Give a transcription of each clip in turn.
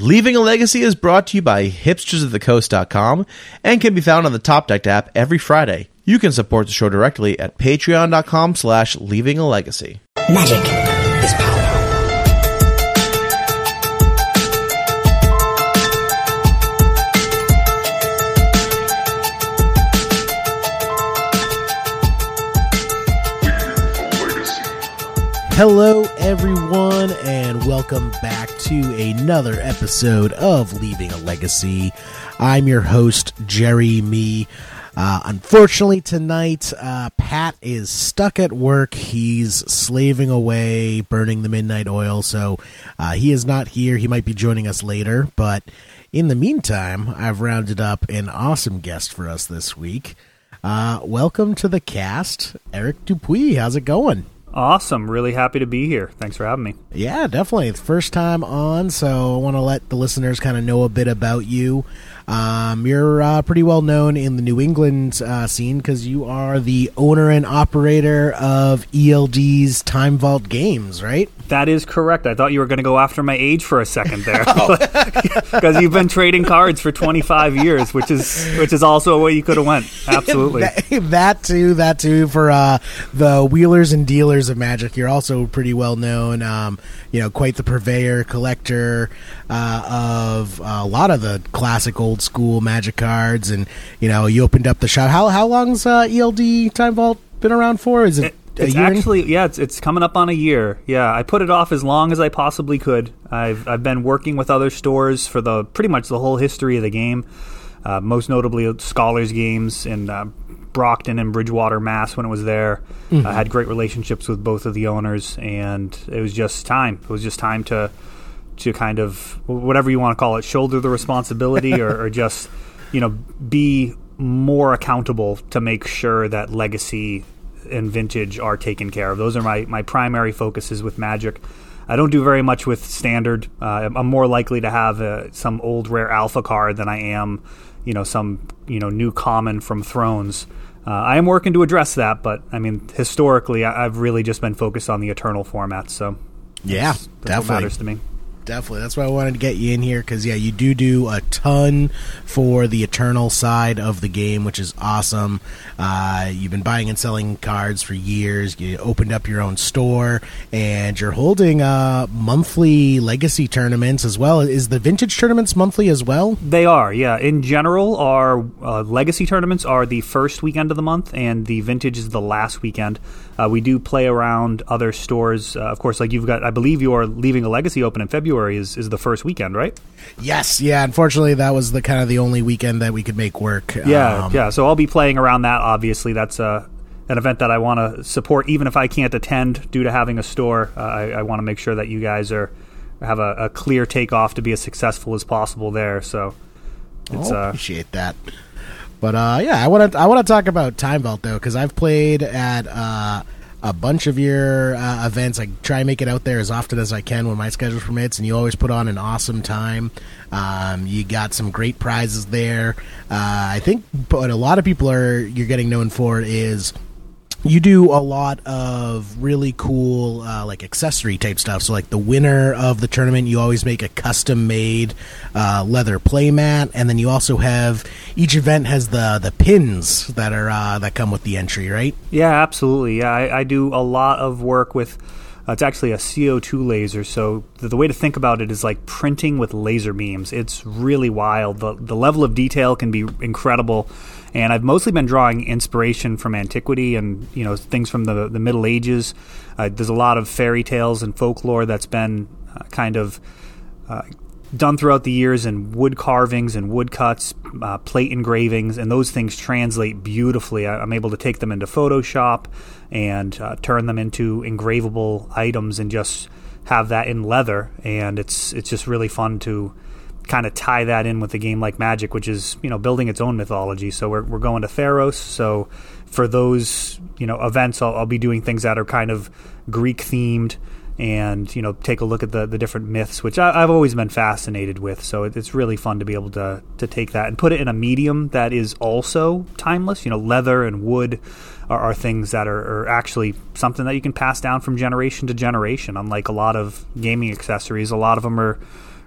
Leaving a Legacy is brought to you by hipstersofthecoast.com and can be found on the Top Deck app every Friday. You can support the show directly at patreon.com slash leaving a legacy. Magic is power. Hello, everyone, and welcome back to another episode of Leaving a Legacy. I'm your host, Jerry Mee. Uh, unfortunately, tonight, uh, Pat is stuck at work. He's slaving away, burning the midnight oil, so uh, he is not here. He might be joining us later, but in the meantime, I've rounded up an awesome guest for us this week. Uh, welcome to the cast, Eric Dupuis. How's it going? Awesome. Really happy to be here. Thanks for having me. Yeah, definitely. First time on, so I want to let the listeners kind of know a bit about you. Um, you're uh, pretty well known in the New England uh, scene because you are the owner and operator of ELD's Time Vault Games, right? That is correct. I thought you were going to go after my age for a second there, because you've been trading cards for 25 years, which is which is also a way you could have went. Absolutely. that, that too. That too. For uh, the wheelers and dealers of Magic, you're also pretty well known. Um, you know, quite the purveyor, collector uh, of a lot of the classic old school Magic cards, and you know, you opened up the shop. How how long's uh, ELD Time Vault been around for? Is it? It- it's actually yeah, it's it's coming up on a year. Yeah, I put it off as long as I possibly could. I've I've been working with other stores for the pretty much the whole history of the game. Uh, most notably, Scholars Games in uh, Brockton and Bridgewater, Mass. When it was there, I had great relationships with both of the owners, and it was just time. It was just time to to kind of whatever you want to call it, shoulder the responsibility, or, or just you know be more accountable to make sure that legacy and vintage are taken care of. Those are my my primary focuses with Magic. I don't do very much with standard. Uh, I'm more likely to have uh, some old rare alpha card than I am, you know, some you know new common from Thrones. Uh, I am working to address that, but I mean, historically, I, I've really just been focused on the Eternal format. So yeah, that's what definitely. matters to me. Definitely. That's why I wanted to get you in here because, yeah, you do do a ton for the Eternal side of the game, which is awesome. Uh, you've been buying and selling cards for years. You opened up your own store, and you're holding uh, monthly legacy tournaments as well. Is the vintage tournaments monthly as well? They are, yeah. In general, our uh, legacy tournaments are the first weekend of the month, and the vintage is the last weekend. Uh, we do play around other stores, uh, of course. Like you've got, I believe you are leaving a legacy open in February. Is is the first weekend, right? Yes. Yeah. Unfortunately, that was the kind of the only weekend that we could make work. Yeah, Um, yeah. So I'll be playing around that. Obviously, that's uh, an event that I want to support, even if I can't attend due to having a store. Uh, I, I want to make sure that you guys are have a, a clear takeoff to be as successful as possible there. So it's Oh, uh, appreciate that. But uh, yeah, I want to I want to talk about Time Vault though because I've played at uh, a bunch of your uh, events. I try and make it out there as often as I can when my schedule permits, and you always put on an awesome time. Um, you got some great prizes there. Uh, I think what a lot of people are you're getting known for is you do a lot of really cool uh, like accessory type stuff so like the winner of the tournament you always make a custom made uh, leather playmat and then you also have each event has the the pins that are uh, that come with the entry right Yeah, absolutely. Yeah, I, I do a lot of work with. Uh, it's actually a CO2 laser. So the, the way to think about it is like printing with laser beams. It's really wild. The the level of detail can be incredible. And I've mostly been drawing inspiration from antiquity and you know things from the the Middle Ages. Uh, there's a lot of fairy tales and folklore that's been uh, kind of uh, done throughout the years in wood carvings and woodcuts, uh, plate engravings, and those things translate beautifully. I, I'm able to take them into Photoshop and uh, turn them into engravable items and just have that in leather. And it's it's just really fun to kind of tie that in with a game like Magic, which is you know building its own mythology. So we're we're going to Theros. So for those you know events, I'll, I'll be doing things that are kind of Greek themed and you know take a look at the, the different myths, which I, I've always been fascinated with. So it, it's really fun to be able to to take that and put it in a medium that is also timeless. You know, leather and wood are, are things that are, are actually something that you can pass down from generation to generation. Unlike a lot of gaming accessories, a lot of them are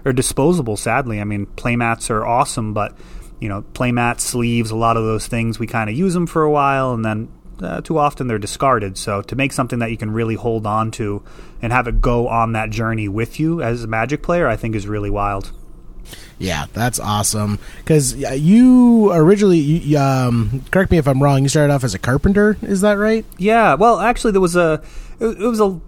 are disposable. Sadly, I mean, playmats are awesome, but you know, playmats, sleeves, a lot of those things, we kind of use them for a while, and then uh, too often they're discarded. So to make something that you can really hold on to and have it go on that journey with you as a Magic player, I think is really wild. Yeah, that's awesome. Because you originally, you, um, correct me if I'm wrong. You started off as a carpenter. Is that right? Yeah. Well, actually, there was a it, was a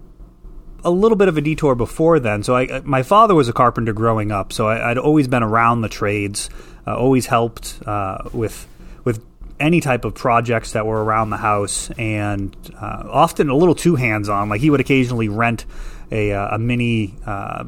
a little bit of a detour before then. So I, my father was a carpenter growing up, so I, would always been around the trades, uh, always helped uh, with any type of projects that were around the house, and uh, often a little too hands on. Like he would occasionally rent a, uh, a mini. Uh,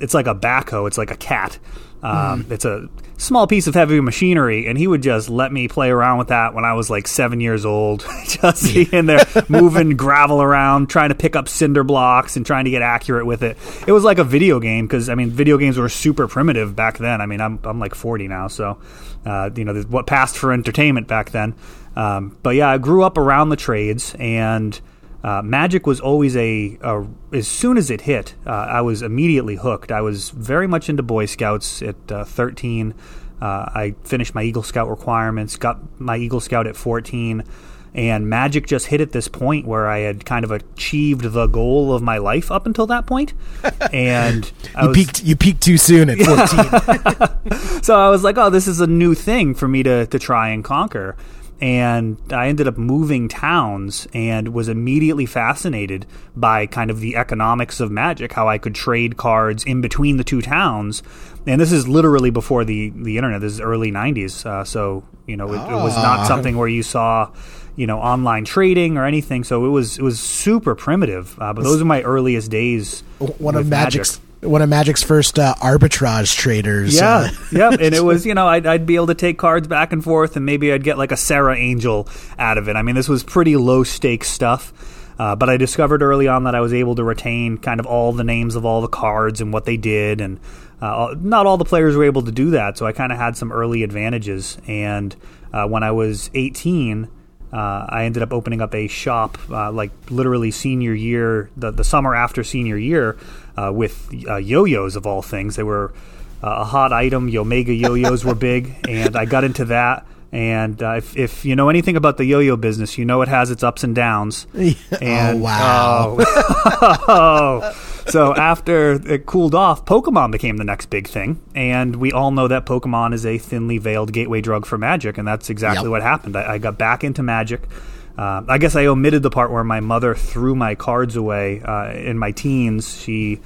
it's like a backhoe. It's like a cat. Um, mm. It's a small piece of heavy machinery, and he would just let me play around with that when I was like seven years old, just in there moving gravel around, trying to pick up cinder blocks and trying to get accurate with it. It was like a video game because I mean, video games were super primitive back then. I mean, I'm I'm like 40 now, so uh, you know what passed for entertainment back then. Um, but yeah, I grew up around the trades and. Uh, Magic was always a, a, as soon as it hit, uh, I was immediately hooked. I was very much into Boy Scouts at uh, 13. Uh, I finished my Eagle Scout requirements, got my Eagle Scout at 14, and Magic just hit at this point where I had kind of achieved the goal of my life up until that point. And you was, peaked, you peaked too soon at 14. so I was like, oh, this is a new thing for me to to try and conquer and I ended up moving towns and was immediately fascinated by kind of the economics of magic, how I could trade cards in between the two towns. And this is literally before the, the internet. This is early 90s. Uh, so, you know, it, it, was not ah. something where you saw, you know, online trading or anything. So it was, it was super primitive. Uh, but those are my earliest days. One of Magic's. Magic one of Magic's first uh, arbitrage traders. Yeah, uh, yeah, and it was you know I'd, I'd, be able to take cards back and forth, and maybe I'd get like a Serra Angel out of it. I mean, this was pretty low stakes stuff. Uh, but I discovered early on that I was able to retain kind of all the names of all the cards and what they did, and uh, not all the players were able to do that. So I kind of had some early advantages. And uh, when I was 18, uh, I ended up opening up a shop, uh, like literally senior year, the, the summer after senior year, uh, with uh, yo-yos of all things. They were uh, a hot item. Yomega yo-yos were big, and I got into that. And uh, if, if you know anything about the yo-yo business, you know it has its ups and downs. And, oh wow! oh, so after it cooled off, Pokemon became the next big thing, and we all know that Pokemon is a thinly veiled gateway drug for Magic, and that's exactly yep. what happened. I, I, got back into Magic. Uh, I guess I omitted the part where my mother threw my cards away uh, in my teens. She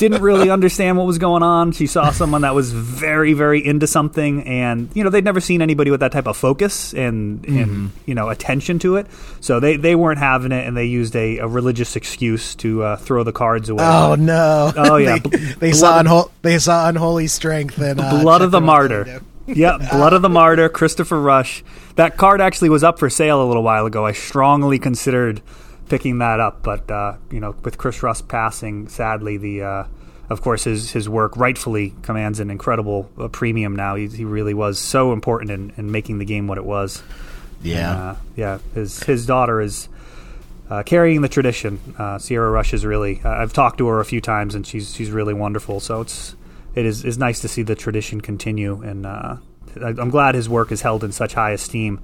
didn't really understand what was going on. She saw someone that was very, very into something, and you know they'd never seen anybody with that type of focus and, mm-hmm. and you know attention to it. So they, they weren't having it, and they used a, a religious excuse to uh, throw the cards away. Oh no! Oh yeah, they, they saw unho- they saw unholy strength and uh, blood of the martyr. yeah, Blood of the Martyr, Christopher Rush. That card actually was up for sale a little while ago. I strongly considered picking that up. But uh, you know, with Chris Rush passing, sadly, the uh, of course his his work rightfully commands an incredible uh, premium now. He, he really was so important in, in making the game what it was. Yeah, and, uh, yeah. His his daughter is. Uh, carrying the tradition, uh, Sierra Rush is really. I've talked to her a few times, and she's she's really wonderful. So it's it is is nice to see the tradition continue, and I'm glad his work is held in such high esteem.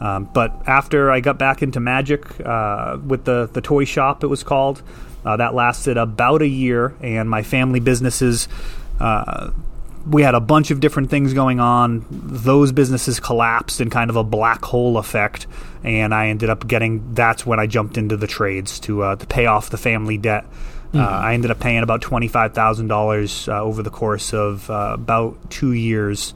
Um, but after I got back into Magic uh, with the the toy shop, it was called. Uh, that lasted about a year, and my family businesses. Uh, we had a bunch of different things going on. Those businesses collapsed in kind of a black hole effect, and I ended up getting. That's when I jumped into the trades to uh, to pay off the family debt. Uh, mm-hmm. I ended up paying about twenty five thousand uh, dollars over the course of about two years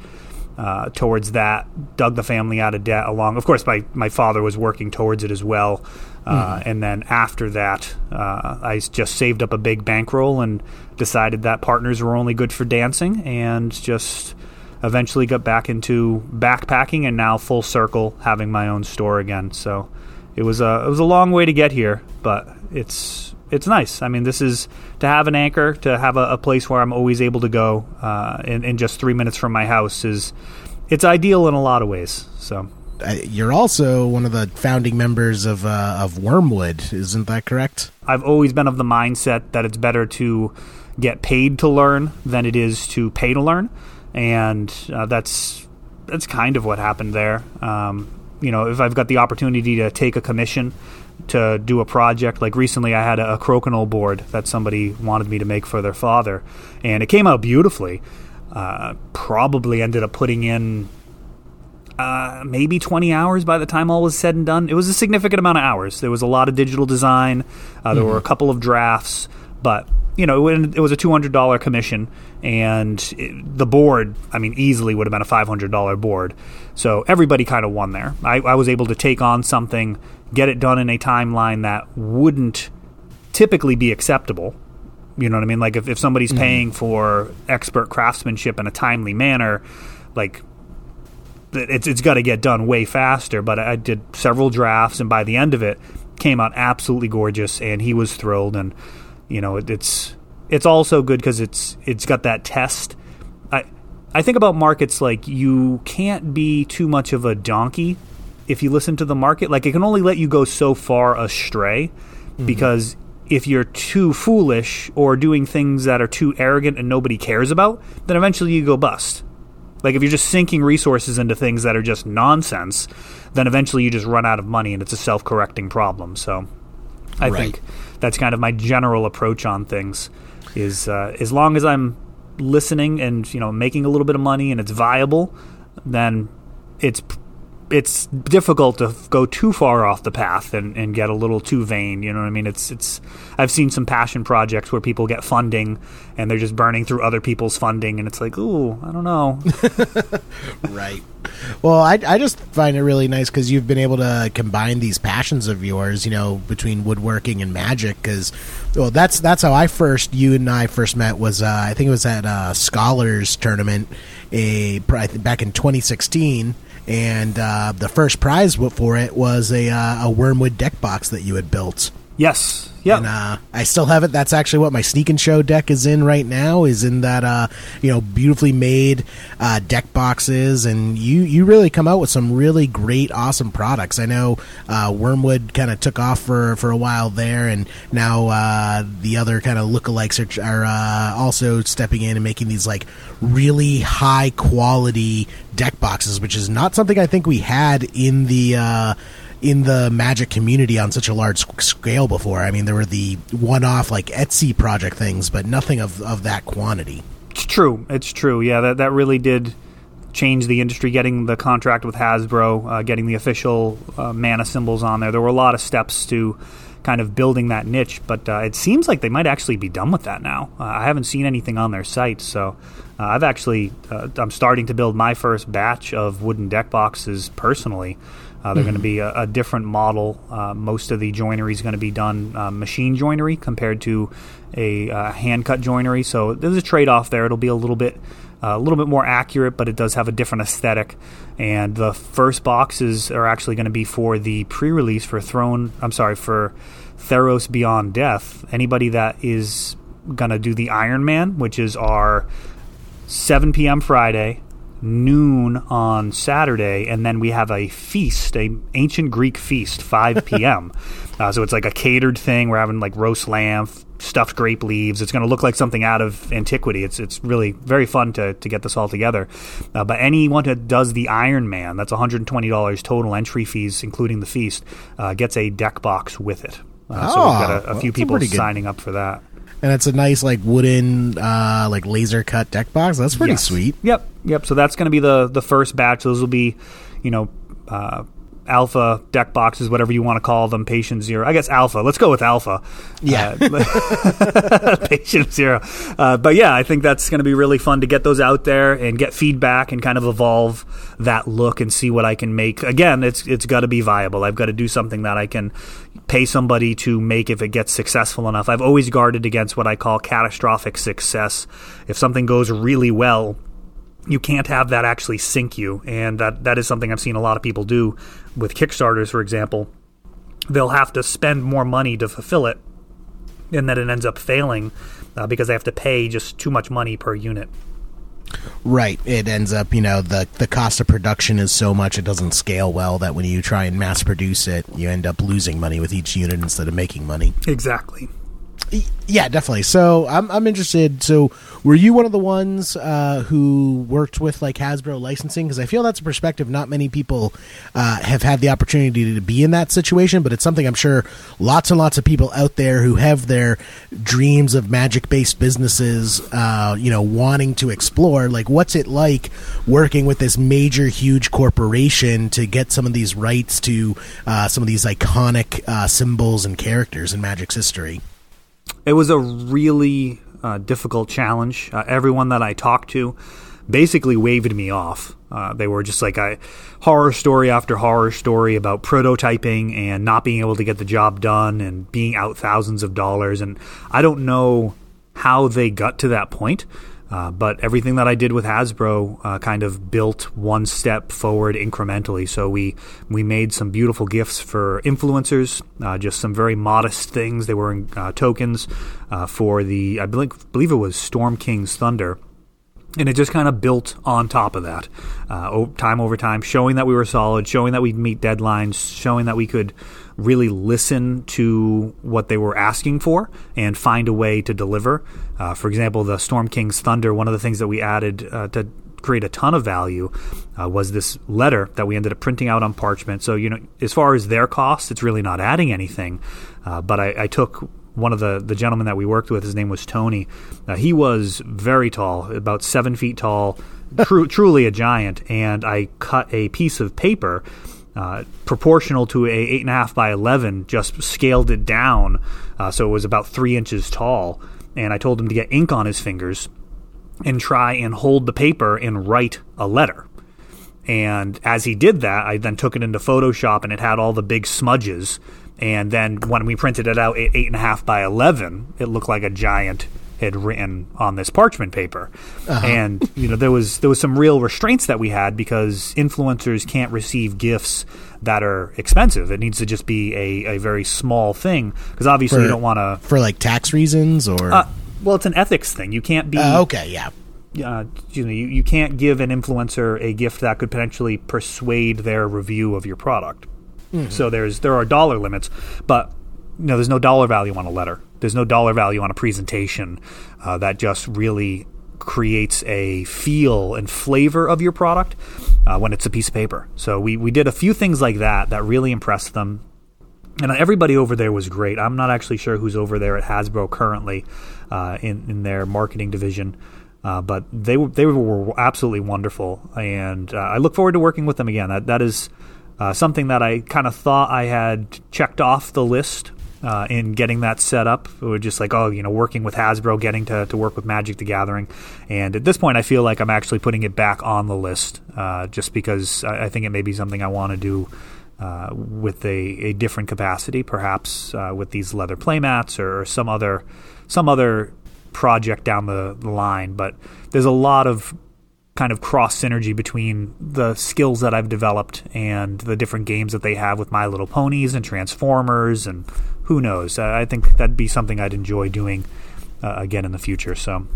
uh, towards that, dug the family out of debt. Along, of course, my my father was working towards it as well. Uh, mm. And then after that, uh, I just saved up a big bankroll and decided that partners were only good for dancing, and just eventually got back into backpacking, and now full circle having my own store again. So it was a it was a long way to get here, but it's it's nice. I mean, this is to have an anchor, to have a, a place where I'm always able to go uh, in, in just three minutes from my house is it's ideal in a lot of ways. So you're also one of the founding members of uh, of Wyrmwood, isn't that correct? I've always been of the mindset that it's better to get paid to learn than it is to pay to learn, and uh, that's that's kind of what happened there. Um, you know, if I've got the opportunity to take a commission to do a project, like recently I had a, a crokinole board that somebody wanted me to make for their father, and it came out beautifully. Uh, probably ended up putting in uh, maybe 20 hours by the time all was said and done. It was a significant amount of hours. There was a lot of digital design. Uh, there mm-hmm. were a couple of drafts, but you know, it, it was a $200 commission, and it, the board, I mean, easily would have been a $500 board. So everybody kind of won there. I, I was able to take on something, get it done in a timeline that wouldn't typically be acceptable. You know what I mean? Like if, if somebody's mm-hmm. paying for expert craftsmanship in a timely manner, like it's it's got to get done way faster. But I did several drafts, and by the end of it, came out absolutely gorgeous, and he was thrilled. And you know, it, it's it's also good because it's it's got that test. I I think about markets like you can't be too much of a donkey if you listen to the market. Like it can only let you go so far astray mm-hmm. because if you're too foolish or doing things that are too arrogant and nobody cares about, then eventually you go bust. Like if you're just sinking resources into things that are just nonsense, then eventually you just run out of money and it's a self-correcting problem. So I right. think that's kind of my general approach on things is uh, as long as I'm listening and you know making a little bit of money and it's viable, then it's it's difficult to go too far off the path and, and get a little too vain. You know what I mean? It's it's. I've seen some passion projects where people get funding and they're just burning through other people's funding, and it's like, ooh, I don't know. right. Well, I, I just find it really nice because you've been able to combine these passions of yours, you know, between woodworking and magic. Because, well, that's that's how I first, you and I first met. Was uh, I think it was at a scholars tournament, a back in 2016 and uh, the first prize for it was a, uh, a Wyrmwood deck box that you had built. Yes. Yeah. And uh, I still have it. That's actually what my sneak and show deck is in right now. Is in that uh, you know beautifully made uh, deck boxes, and you you really come out with some really great, awesome products. I know uh, Wyrmwood kind of took off for for a while there, and now uh, the other kind of lookalikes are, are uh, also stepping in and making these like really high quality deck boxes, which is not something I think we had in the in the magic community on such a large scale before. I mean, there were the one-off like Etsy project things, but nothing of of that quantity. It's true. It's true. Yeah, that that really did change the industry. Getting the contract with Hasbro, uh, getting the official uh, mana symbols on there. There were a lot of steps to kind of building that niche, but uh, it seems like they might actually be done with that now. Uh, I haven't seen anything on their site, so uh, I've actually uh, I'm starting to build my first batch of wooden deck boxes personally. Uh, they're mm-hmm. going to be a, a different model. Uh, most of the joinery is going to be done uh, machine joinery compared to a uh, hand cut joinery. So there's a trade off there. It'll be a little bit uh, a little bit more accurate, but it does have a different aesthetic. And the first boxes are actually going to be for the pre-release for Throne. I'm sorry for Theros Beyond Death. Anybody that is going to do the Iron Man, which is our 7 p.m. Friday, noon on Saturday, and then we have a feast, a ancient Greek feast, 5 p.m. uh, so it's like a catered thing. We're having like roast lamb, stuffed grape leaves. It's going to look like something out of antiquity. It's it's really very fun to, to get this all together. Uh, but anyone that does the Iron Man, that's $120 total entry fees, including the feast, uh, gets a deck box with it. Uh, oh, so we've got a, a well, few people signing up for that and it's a nice like wooden uh, like laser cut deck box. That's pretty yes. sweet. Yep, yep. So that's going to be the the first batch. Those will be, you know, uh, alpha deck boxes, whatever you want to call them, patient zero. I guess alpha. Let's go with alpha. Yeah, uh, patient zero. Uh, but yeah, I think that's going to be really fun to get those out there and get feedback and kind of evolve that look and see what I can make. Again, it's it's got to be viable. I've got to do something that I can pay somebody to make if it gets successful enough. I've always guarded against what I call catastrophic success. If something goes really well you can't have that actually sink you. And that, that is something I've seen a lot of people do with Kickstarters, for example. They'll have to spend more money to fulfill it, and then it ends up failing uh, because they have to pay just too much money per unit. Right. It ends up, you know, the the cost of production is so much it doesn't scale well that when you try and mass produce it, you end up losing money with each unit instead of making money. Exactly. Yeah, definitely. So I'm I'm interested. So were you one of the ones uh, who worked with like Hasbro licensing? Because I feel that's a perspective not many people uh, have had the opportunity to be in that situation. But it's something I'm sure lots and lots of people out there who have their dreams of magic based businesses, uh, you know, wanting to explore. Like, what's it like working with this major, huge corporation to get some of these rights to uh, some of these iconic uh, symbols and characters in Magic's history? It was a really uh, difficult challenge. Uh, everyone that I talked to basically waved me off. Uh, they were just like a horror story after horror story about prototyping and not being able to get the job done and being out thousands of dollars. And I don't know how they got to that point. Uh, but everything that I did with Hasbro uh, kind of built one step forward incrementally. So we we made some beautiful gifts for influencers, uh, just some very modest things. They were uh, tokens uh, for the I believe, believe it was Storm King's Thunder. And it just kind of built on top of that, uh, time over time, showing that we were solid, showing that we'd meet deadlines, showing that we could really listen to what they were asking for and find a way to deliver. Uh, for example, the Storm King's Thunder, one of the things that we added uh, to create a ton of value uh, was this letter that we ended up printing out on parchment. So, you know, as far as their cost, it's really not adding anything. Uh, but I, I, took one of the, the gentlemen that we worked with, his name was Tony. Uh, he was very tall, about seven feet tall, tru- truly a giant. And I cut a piece of paper uh, proportional to a eight and a half by eleven, just scaled it down, uh, so it was about three inches tall. And I told him to get ink on his fingers and try and hold the paper and write a letter. And as he did that, I then took it into Photoshop and it had all the big smudges. And then when we printed it out at eight and a half by eleven, it looked like a giant had written on this parchment paper. Uh-huh. And you know there was there was some real restraints that we had because influencers can't receive gifts that are expensive. It needs to just be a, a very small thing because obviously for, you don't want to for like tax reasons or uh, well, it's an ethics thing. You can't be uh, okay, yeah. Uh, you know, you, you can't give an influencer a gift that could potentially persuade their review of your product. Mm-hmm. So there's there are dollar limits, but you know, there's no dollar value on a letter. There's no dollar value on a presentation uh, that just really creates a feel and flavor of your product uh, when it's a piece of paper. So we, we did a few things like that that really impressed them. And everybody over there was great. I'm not actually sure who's over there at Hasbro currently uh, in, in their marketing division. Uh, but they they were absolutely wonderful, and uh, I look forward to working with them again. That that is uh, something that I kind of thought I had checked off the list uh, in getting that set up. It was just like, oh, you know, working with Hasbro, getting to, to work with Magic the Gathering. And at this point, I feel like I'm actually putting it back on the list uh, just because I, I, think it may be something I want to do. Uh, with a, a different capacity, perhaps uh, with these leather playmats or some other some other project down the, the line. But there's a lot of kind of cross synergy between the skills that I've developed and the different games that they have with My Little Ponies and Transformers and who knows? I think that'd be something I'd enjoy doing uh, again in the future. So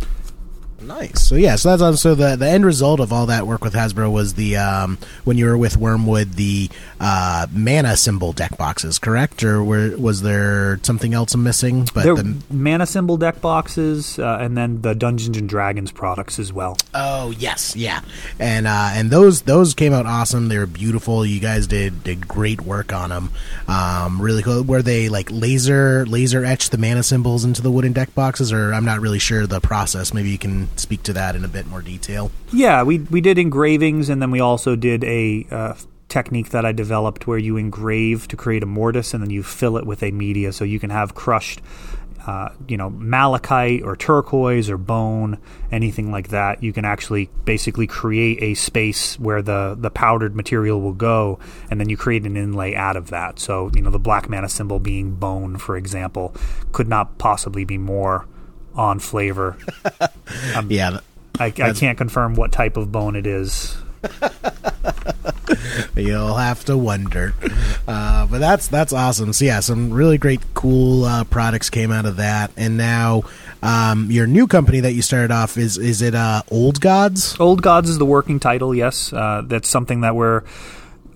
Nice. So yeah, so that's on. so the the end result of all that work with Hasbro was the um, when you were with Wyrmwood the uh, mana symbol deck boxes, correct? Or were, was there something else I'm missing? But there, the mana symbol deck boxes, uh, and then the Dungeons and Dragons products as well. Oh yes, yeah, and uh, and those those came out awesome. They were beautiful. You guys did did great work on them. Um, really cool. Were they like laser laser etched the mana symbols into the wooden deck boxes, or I'm not really sure the process. Maybe you can speak to that in a bit more detail? Yeah, we we did engravings, and then we also did a uh, technique that I developed where you engrave to create a mortise, and then you fill it with a media, so you can have crushed. Uh, you know, malachite or turquoise or bone, anything like that. You can actually basically create a space where the, the powdered material will go, and then you create an inlay out of that. So, you know, the black mana symbol being bone, for example, could not possibly be more on flavor. Um, yeah, I, I, can't confirm what type of bone it is. You'll have to wonder, uh, but that's that's awesome. So yeah, some really great, cool uh, products came out of that, and now um, your new company that you started off is is it uh, Old Gods? Old Gods is the working title. Yes, uh, that's something that we're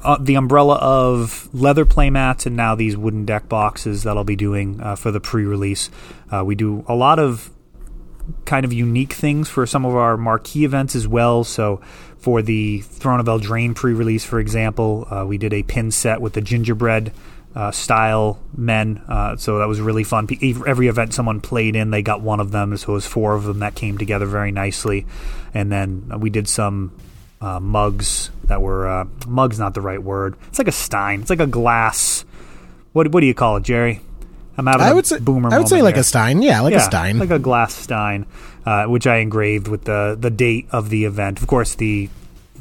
uh, the umbrella of leather playmats and now these wooden deck boxes that I'll be doing uh, for the pre-release. Uh, we do a lot of kind of unique things for some of our marquee events as well. So for the Throne of Eldraine pre-release, for example, uh, we did a pin set with the gingerbread uh, style men. Uh, so that was really fun. Every event someone played in, they got one of them. So it was four of them that came together very nicely. And then we did some uh, mugs that were uh, mugs, not the right word. It's like a stein. It's like a glass. What what do you call it, Jerry? I'm out of I would say, boomer. I would say like there. a stein. Yeah, like yeah, a stein, like a glass stein, uh, which I engraved with the the date of the event. Of course, the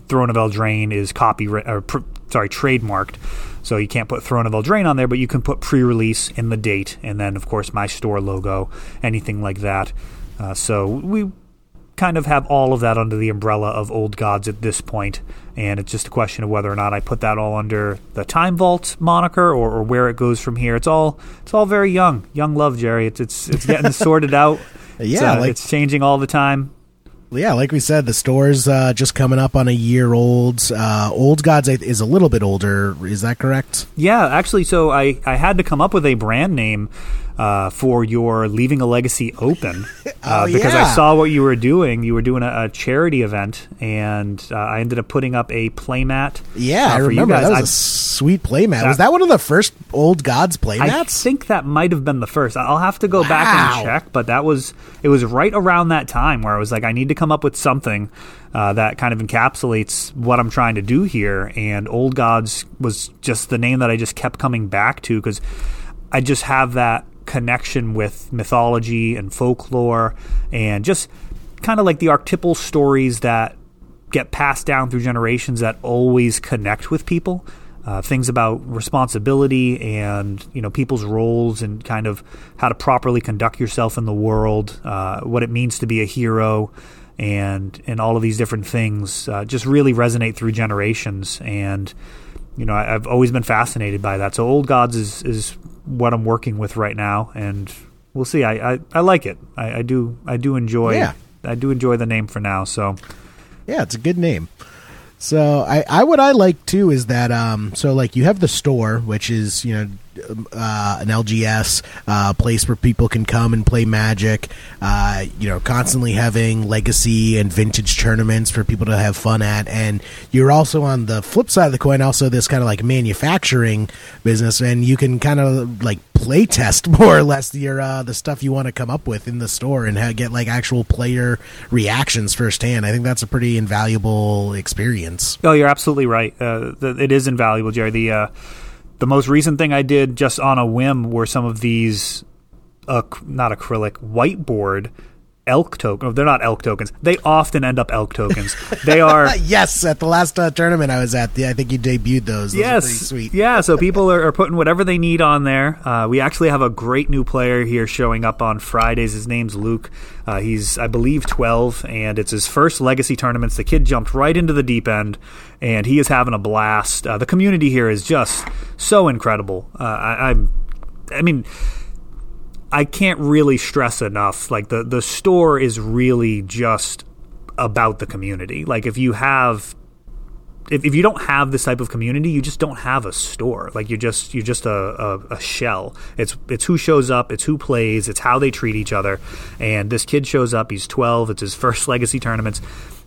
Throne of Eldraine is copy or pr- sorry trademarked, so you can't put Throne of Eldraine on there, but you can put pre-release in the date, and then of course my store logo, anything like that. Uh, so we kind of have all of that under the umbrella of old gods at this point, and it's just a question of whether or not I put that all under the Time Vault moniker or, or where it goes from here. It's all it's all very young, young love, Jerry. It's it's it's getting sorted out. Yeah, it's, uh, like, it's changing all the time yeah, like we said, the store's uh, just coming up on a year old. Uh, old Gods is a little bit older. Is that correct? Yeah, actually, so I, I had to come up with a brand name uh, for your Leaving a Legacy Open uh, oh, because yeah. I saw what you were doing. You were doing a, a charity event, and uh, I ended up putting up a playmat. Yeah, uh, I remember that was I, a sweet playmat. Was that one of the first Old Gods playmats? I think that might have been the first. I'll have to go wow. back and check, but that was it was right around that time where I was like, I need to come up with something. Uh, that kind of encapsulates what I'm trying to do here. And Old Gods was just the name that I just kept coming back to because I just have that connection with mythology and folklore and just kind of like the archetypal stories that get passed down through generations that always connect with people. Uh, things about responsibility and you know people's roles and kind of how to properly conduct yourself in the world, uh, what it means to be a hero, and and all of these different things uh, just really resonate through generations. And you know I, have always been fascinated by that. So Old Gods is is what I'm working with right now, and we'll see. I I, I like it. I, I, do I do enjoy. Yeah. I do enjoy the name for now. So yeah, it's a good name. So I, I what I like too is that um so like you have the store which is you know uh, an LGS uh, place where people can come and play Magic. Uh, you know, constantly having legacy and vintage tournaments for people to have fun at, and you're also on the flip side of the coin, also this kind of like manufacturing business, and you can kind of like play test more or less your uh, the stuff you want to come up with in the store and get like actual player reactions firsthand. I think that's a pretty invaluable experience. Oh, you're absolutely right. Uh, it is invaluable, Jerry. The uh, the most recent thing I did just on a whim were some of these, uh, not acrylic, whiteboard elk token. They're not elk tokens. They often end up elk tokens. They are yes. At the last uh, tournament I was at, I think you debuted those. those yes, sweet. Yeah, so people are, are, putting whatever they need on there. Uh, we actually have a great new player here showing up on Fridays. His name's Luke. Uh, he's I believe 12, and it's his first legacy tournaments. The kid jumped right into the deep end, and he is having a blast. Uh, the community here is just so incredible. Uh, I, I'm, I mean I can't really stress enough. Like the the store is really just about the community. Like if you have if, if you don't have this type of community, you just don't have a store. Like you're just you're just a, a, a, shell. It's it's who shows up, it's who plays, it's how they treat each other. And this kid shows up. He's 12. It's his first legacy tournaments.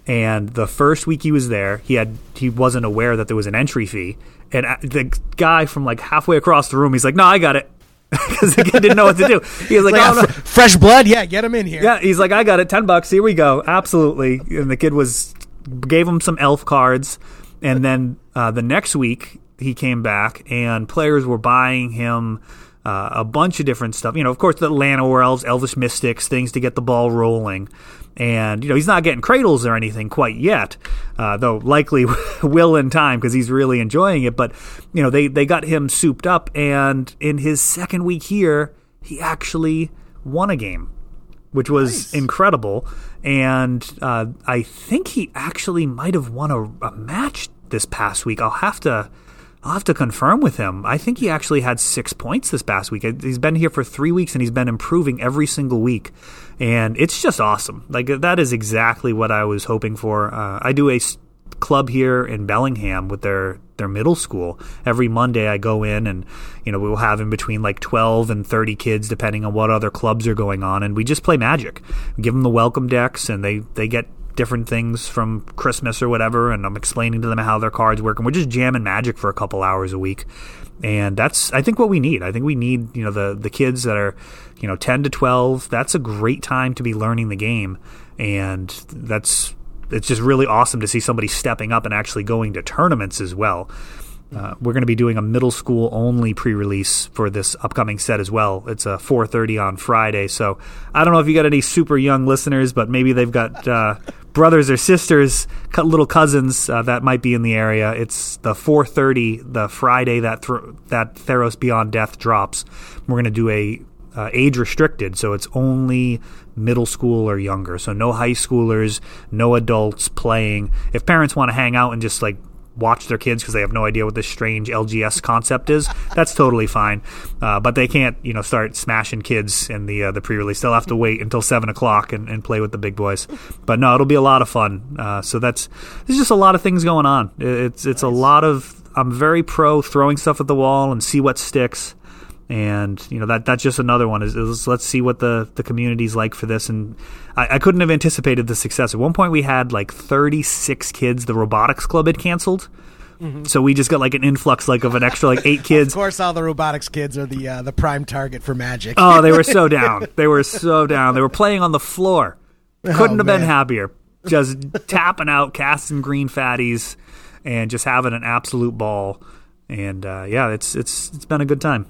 And the first week he was there, he had he wasn't aware that there was an entry fee. And uh, the guy from like halfway across the room, he's like, "No, I got it." because the kid didn't know what to do. He was like, like oh, no. fresh blood, yeah, get him in here. Yeah, he's like, I got it, ten bucks. Here we go, absolutely. And the kid was gave him some elf cards, and then uh, the next week he came back, and players were buying him. Uh, a bunch of different stuff. You know, of course, the Llanowar elves, Elvish Mystics, things to get the ball rolling. And, you know, he's not getting cradles or anything quite yet, uh, though likely will in time because he's really enjoying it. But, you know, they, they got him souped up. And in his second week here, he actually won a game, which was nice. incredible. And uh, I think he actually might have won a, a match this past week. I'll have to I'll have to confirm with him. I think he actually had six points this past week. He's been here for three weeks and he's been improving every single week. And it's just awesome. Like, that is exactly what I was hoping for. Uh, I do a club here in Bellingham with their their middle school. Every Monday, I go in and you know we will have in between like 12 and 30 kids, depending on what other clubs are going on, and we just play Magic. We give them the welcome decks, and they they get different things from Christmas or whatever, and I'm explaining to them how their cards work, and we're just jamming Magic for a couple hours a week and that's I think what we need. I think we need you know the the kids that are you know 10 to 12. That's a great time to be learning the game, and that's it's just really awesome to see somebody stepping up and actually going to tournaments as well. Uh, we're going to be doing a middle school only pre-release for this upcoming set as well. It's a 4:30 on Friday, so I don't know if you got any super young listeners, but maybe they've got uh, brothers or sisters, little cousins uh, that might be in the area. It's the 4:30, the Friday that th- that Theros Beyond Death drops. We're going to do a uh, age restricted, so it's only middle school or younger. So no high schoolers, no adults playing. If parents want to hang out and just like watch their kids because they have no idea what this strange LGS concept is, that's totally fine. Uh, but they can't, you know, start smashing kids in the uh, the pre-release. They'll have to wait until seven o'clock and, and, play with the big boys. But no, it'll be a lot of fun. Uh, so that's there's just a lot of things going on. It's it's nice. a lot of. I'm very pro throwing stuff at the wall and see what sticks and you know that that's just another one is, is, let's see what the the community's like for this. And I, I, couldn't have anticipated the success. At one point we had like 36 kids the robotics club had canceled. Mm-hmm. so we just got like an influx like of an extra like eight kids. Of course all the robotics kids are the uh, the prime target for magic. Oh they were so down. They were so down. They were playing on the floor. Couldn't oh, have man. been happier. Just tapping out casting green fatties and just having an absolute ball. And uh, yeah it's it's it's been a good time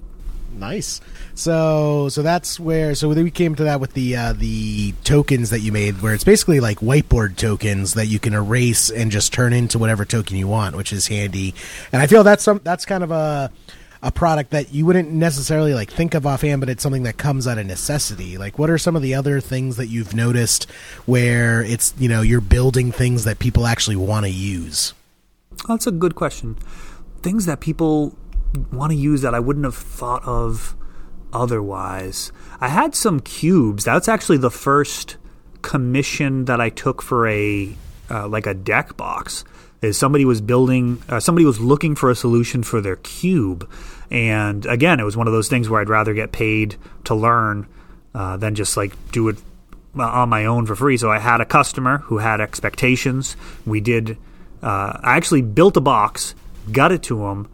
Nice. So so that's where so we came to that with the uh, the tokens that you made, where it's basically like whiteboard tokens that you can erase and just turn into whatever token you want, which is handy. And I feel that's some that's kind of a a product that you wouldn't necessarily like think of offhand, but it's something that comes out of necessity. Like, what are some of the other things that you've noticed where it's you know you're building things that people actually want to use? That's a good question. Things that people want to use that I wouldn't have thought of otherwise. I had some cubes. That's actually the first commission that I took for a uh, like a deck box. Is somebody was building, uh, somebody was looking for a solution for their cube, and again, it was one of those things where I'd rather get paid to learn uh, than just like do it uh, on my own for free. So I had a customer who had expectations. We did. Uh, I actually built a box, got it to him.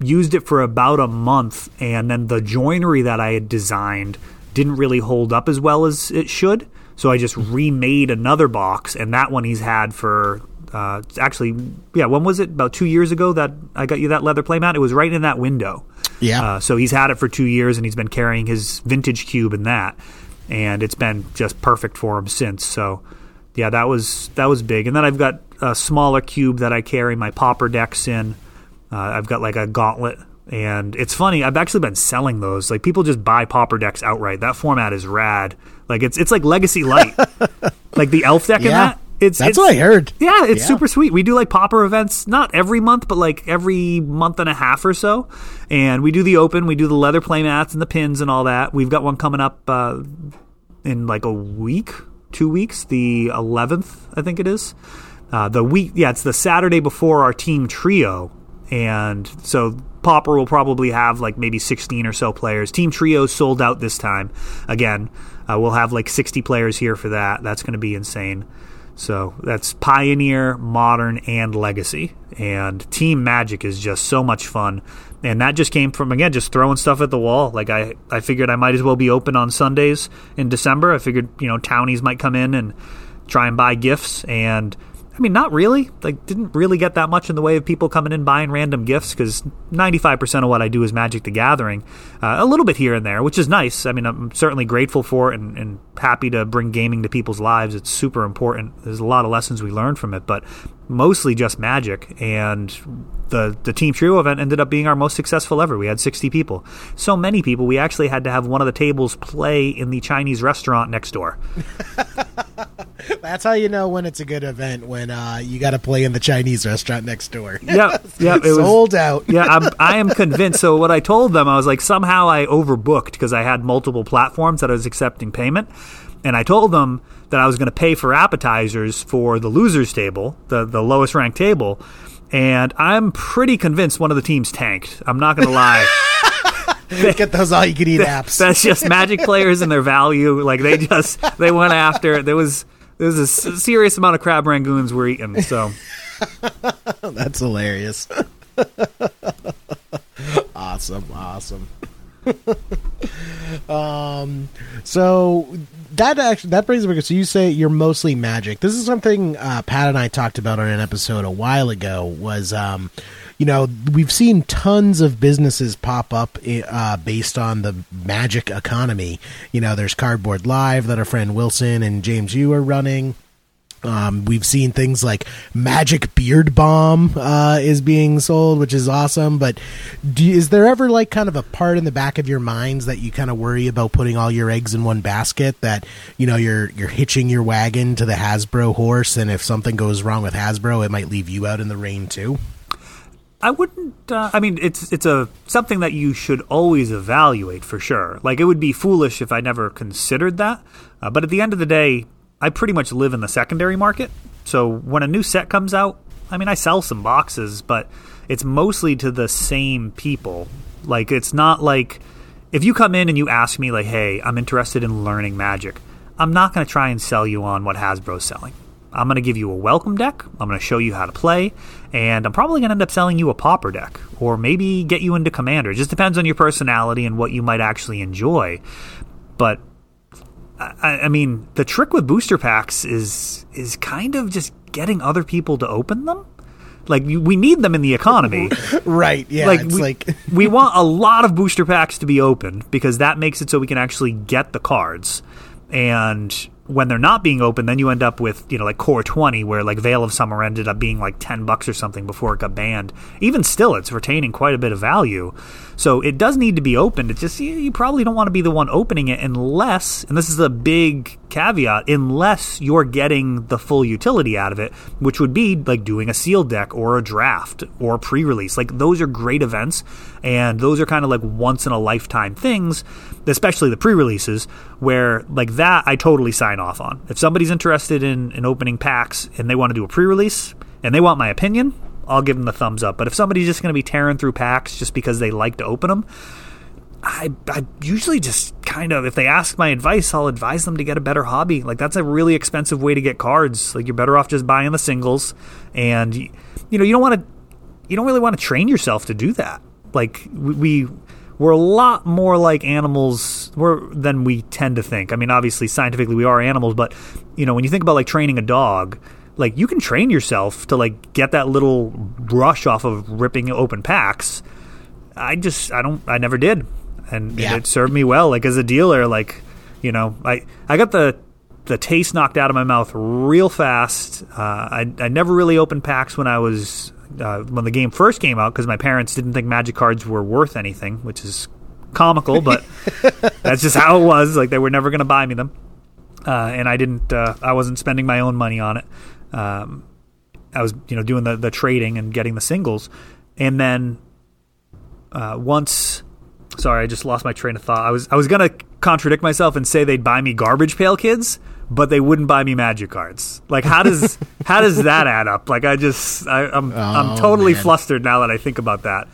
Used it for about a month, and then the joinery that I had designed didn't really hold up as well as it should. So I just remade another box, and that one he's had for uh, actually, yeah, when was it? About two years ago that I got you that leather playmat. It was right in that window. Yeah. Uh, so he's had it for two years, and he's been carrying his vintage cube in that, and it's been just perfect for him since. So, yeah, that was that was big. And then I've got a smaller cube that I carry my pauper decks in. Uh, I've got like a gauntlet, and it's funny. I've actually been selling those. Like people just buy pauper decks outright. That format is rad. Like it's it's like Legacy Light, like the Elf deck yeah. in that. It's that's it's, what I heard. Yeah, it's yeah. super sweet. We do like pauper events, not every month, but like every month and a half or so. And we do the open, we do the leather playmats and the pins and all that. We've got one coming up uh, in like a week, two weeks, the 11th, I think it is. Uh, the week, yeah, it's the Saturday before our team trio and so Pauper will probably have like maybe 16 or so players. Team Trio sold out this time. Again, uh, we'll have like 60 players here for that. That's going to be insane. So that's Pioneer, Modern, and Legacy. And Team Magic is just so much fun. And that just came from, again, just throwing stuff at the wall. Like, I, I figured I might as well be open on Sundays in December. I figured, you know, townies might come in and try and buy gifts. And I mean, not really. Like, didn't really get that much in the way of people coming in buying random gifts because 95% of what I do is Magic the Gathering. Uh, a little bit here and there, which is nice. I mean, I'm certainly grateful for it and, and, happy to bring gaming to people's lives. It's super important. There's a lot of lessons we learn from it, but mostly just Magic. And the, the Team Trio event ended up being our most successful ever. We had 60 people. So many people, we actually had to have one of the tables play in the Chinese restaurant next door. That's how you know when it's a good event when uh, you got to play in the Chinese restaurant next door. Yeah, yeah, it sold was, out. yeah, I'm, I am convinced. So what I told them, I was like, somehow I overbooked because I had multiple platforms that I was accepting payment, and I told them that I was going to pay for appetizers for the losers table, the the lowest ranked table, and I'm pretty convinced one of the teams tanked. I'm not going to lie. They, Get those all you can eat apps. That's just Magic players and their value. Like they just they went after it. There was there a serious amount of crab rangoons we're eating. So That's hilarious. awesome, awesome. um, so that actually that brings me. So you say you're mostly magic. This is something uh, Pat and I talked about on an episode a while ago. Was um, you know we've seen tons of businesses pop up uh, based on the magic economy. You know, there's Cardboard Live that our friend Wilson and James you are running. Um, we've seen things like Magic Beard Bomb uh, is being sold, which is awesome. But do, is there ever like kind of a part in the back of your minds that you kind of worry about putting all your eggs in one basket? That you know you're you're hitching your wagon to the Hasbro horse, and if something goes wrong with Hasbro, it might leave you out in the rain too. I wouldn't. Uh, I mean, it's it's a something that you should always evaluate for sure. Like it would be foolish if I never considered that. Uh, but at the end of the day, I pretty much live in the secondary market. So when a new set comes out, I mean, I sell some boxes, but it's mostly to the same people. Like, it's not like if you come in and you ask me, like, hey, I'm interested in learning magic, I'm not going to try and sell you on what Hasbro's selling. I'm going to give you a welcome deck. I'm going to show you how to play, and I'm probably going to end up selling you a pauper deck, or maybe get you into commander. It just depends on your personality and what you might actually enjoy. But I, I, mean, the trick with booster packs is is kind of just getting other people to open them. Like we need them in the economy, right? Yeah, like it's we, like we want a lot of booster packs to be opened because that makes it so we can actually get the cards. And when they're not being open, then you end up with you know like Core Twenty, where like Veil of Summer ended up being like ten bucks or something before it got banned. Even still, it's retaining quite a bit of value. So it does need to be opened. It's just you, probably don't want to be the one opening it unless, and this is a big caveat, unless you're getting the full utility out of it, which would be like doing a sealed deck or a draft or pre-release. Like those are great events, and those are kind of like once in a lifetime things, especially the pre-releases, where like that I totally sign off on. If somebody's interested in, in opening packs and they want to do a pre-release and they want my opinion, I'll give them the thumbs up. But if somebody's just going to be tearing through packs just because they like to open them, I, I usually just kind of, if they ask my advice, I'll advise them to get a better hobby. Like, that's a really expensive way to get cards. Like, you're better off just buying the singles. And, you know, you don't want to, you don't really want to train yourself to do that. Like, we, we're a lot more like animals than we tend to think. I mean, obviously, scientifically, we are animals, but, you know, when you think about like training a dog, like you can train yourself to like get that little rush off of ripping open packs. I just I don't I never did, and, Yeah. and it served me well. Like as a dealer, like you know I I got the the taste knocked out of my mouth real fast. Uh, I I never really opened packs when I was uh, when the game first came out because my parents didn't think magic cards were worth anything, which is comical, but that's just how it was. Like they were never going to buy me them, uh, and I didn't. Uh, I wasn't spending my own money on it. Um, I was, you know, doing the the trading and getting the singles, and then uh, once. Sorry, I just lost my train of thought. I was I was gonna contradict myself and say they'd buy me garbage pail kids, but they wouldn't buy me magic cards. Like how does how does that add up? Like I just I, I'm I'm Oh, totally man. flustered now that I think about that.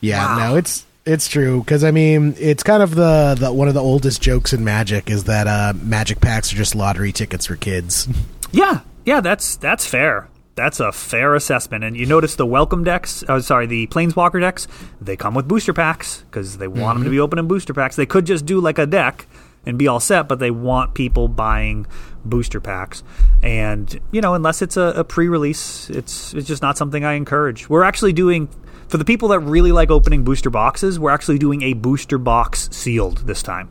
Yeah, Wow. no, it's it's true because I mean it's kind of the, the one of the oldest jokes in Magic is that uh, Magic packs are just lottery tickets for kids. Yeah, yeah, that's that's fair. That's a fair assessment. And you notice the welcome decks, oh, sorry, the planeswalker decks, they come with booster packs because they want them to mm-hmm. be open in booster packs. They could just do like a deck and be all set, but they want people buying booster packs. And you know, unless it's a, a pre-release, it's it's just not something I encourage. We're actually doing for the people that really like opening booster boxes. We're actually doing a booster box sealed this time.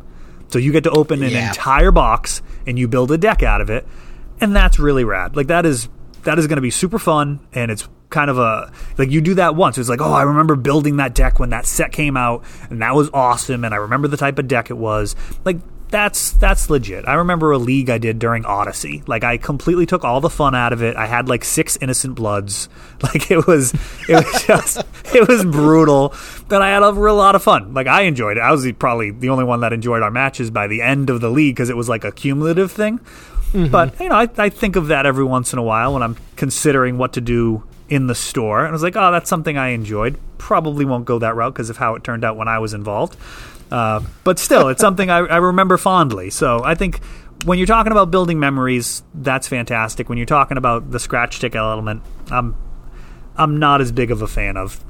So you get to open an Yeah. entire box and you build a deck out of it, and that's really rad. Like that is that is going to be super fun, and it's kind of a like you do that once. It's like, oh, I remember building that deck when that set came out, and that was awesome, and I remember the type of deck it was. Like that's that's legit. I remember a league I did during Odyssey. Like I completely took all the fun out of it. I had like six innocent bloods. Like it was it was just it was brutal. But I had a real lot of fun. Like I enjoyed it. I was probably the only one that enjoyed our matches by the end of the league because it was like a cumulative thing. But you know, I, I think of that every once in a while when I'm considering what to do in the store. And I was like, oh, that's something I enjoyed. Probably won't go that route because of how it turned out when I was involved. Uh, but still, it's something I, I remember fondly. So I think when you're talking about building memories, that's fantastic. When you're talking about the scratch ticket element, I'm I'm not as big of a fan of.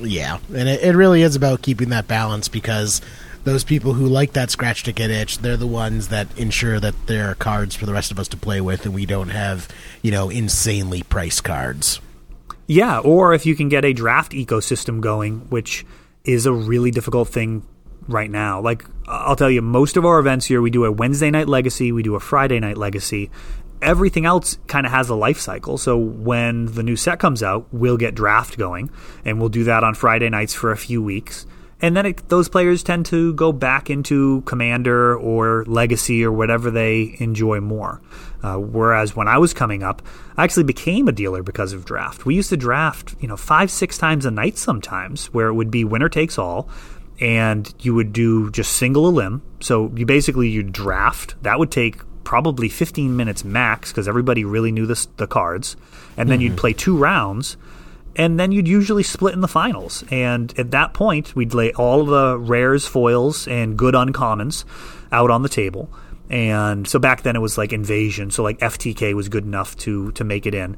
Yeah, and it, it really is about keeping that balance because those people who like that scratch ticket itch, they're the ones that ensure that there are cards for the rest of us to play with, and we don't have you know insanely priced cards. Yeah, or if you can get a draft ecosystem going, which is a really difficult thing right now. Like I'll tell you, most of our events here, we do a Wednesday night legacy, we do a Friday night legacy. Everything else kind of has a life cycle. So when the new set comes out, we'll get draft going, and we'll do that on Friday nights for a few weeks. And then it, those players tend to go back into Commander or Legacy or whatever they enjoy more. Uh, whereas when I was coming up, I actually became a dealer because of draft. We used to draft, you know, five, six times a night sometimes, where it would be winner takes all and you would do just single elim. So you basically you draft. That would take probably 15 minutes max because everybody really knew this, the cards, and then mm-hmm. you'd play two rounds, and then you'd usually split in the finals. And at that point, we'd lay all the rares, foils, and good uncommons out on the table. And so back then it was like invasion, so like FTK was good enough to to make it in,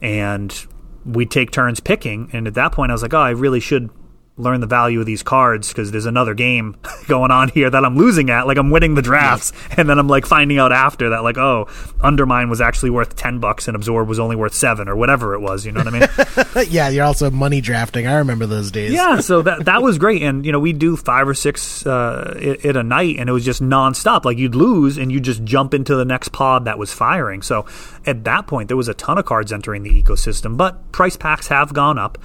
and we'd take turns picking. And at that point, I was like, oh, I really should learn the value of these cards because there's another game going on here that I'm losing at. Like I'm winning the drafts, and then I'm like finding out after that, like, oh, Undermine was actually worth ten bucks and Absorb was only worth seven or whatever it was. You know what I mean? yeah, you're also money drafting. I remember those days. Yeah, so that that was great, and you know we do five or six uh, at a night, and it was just nonstop. Like you'd lose, and you'd just jump into the next pod that was firing. So at that point, there was a ton of cards entering the ecosystem, but price packs have gone up.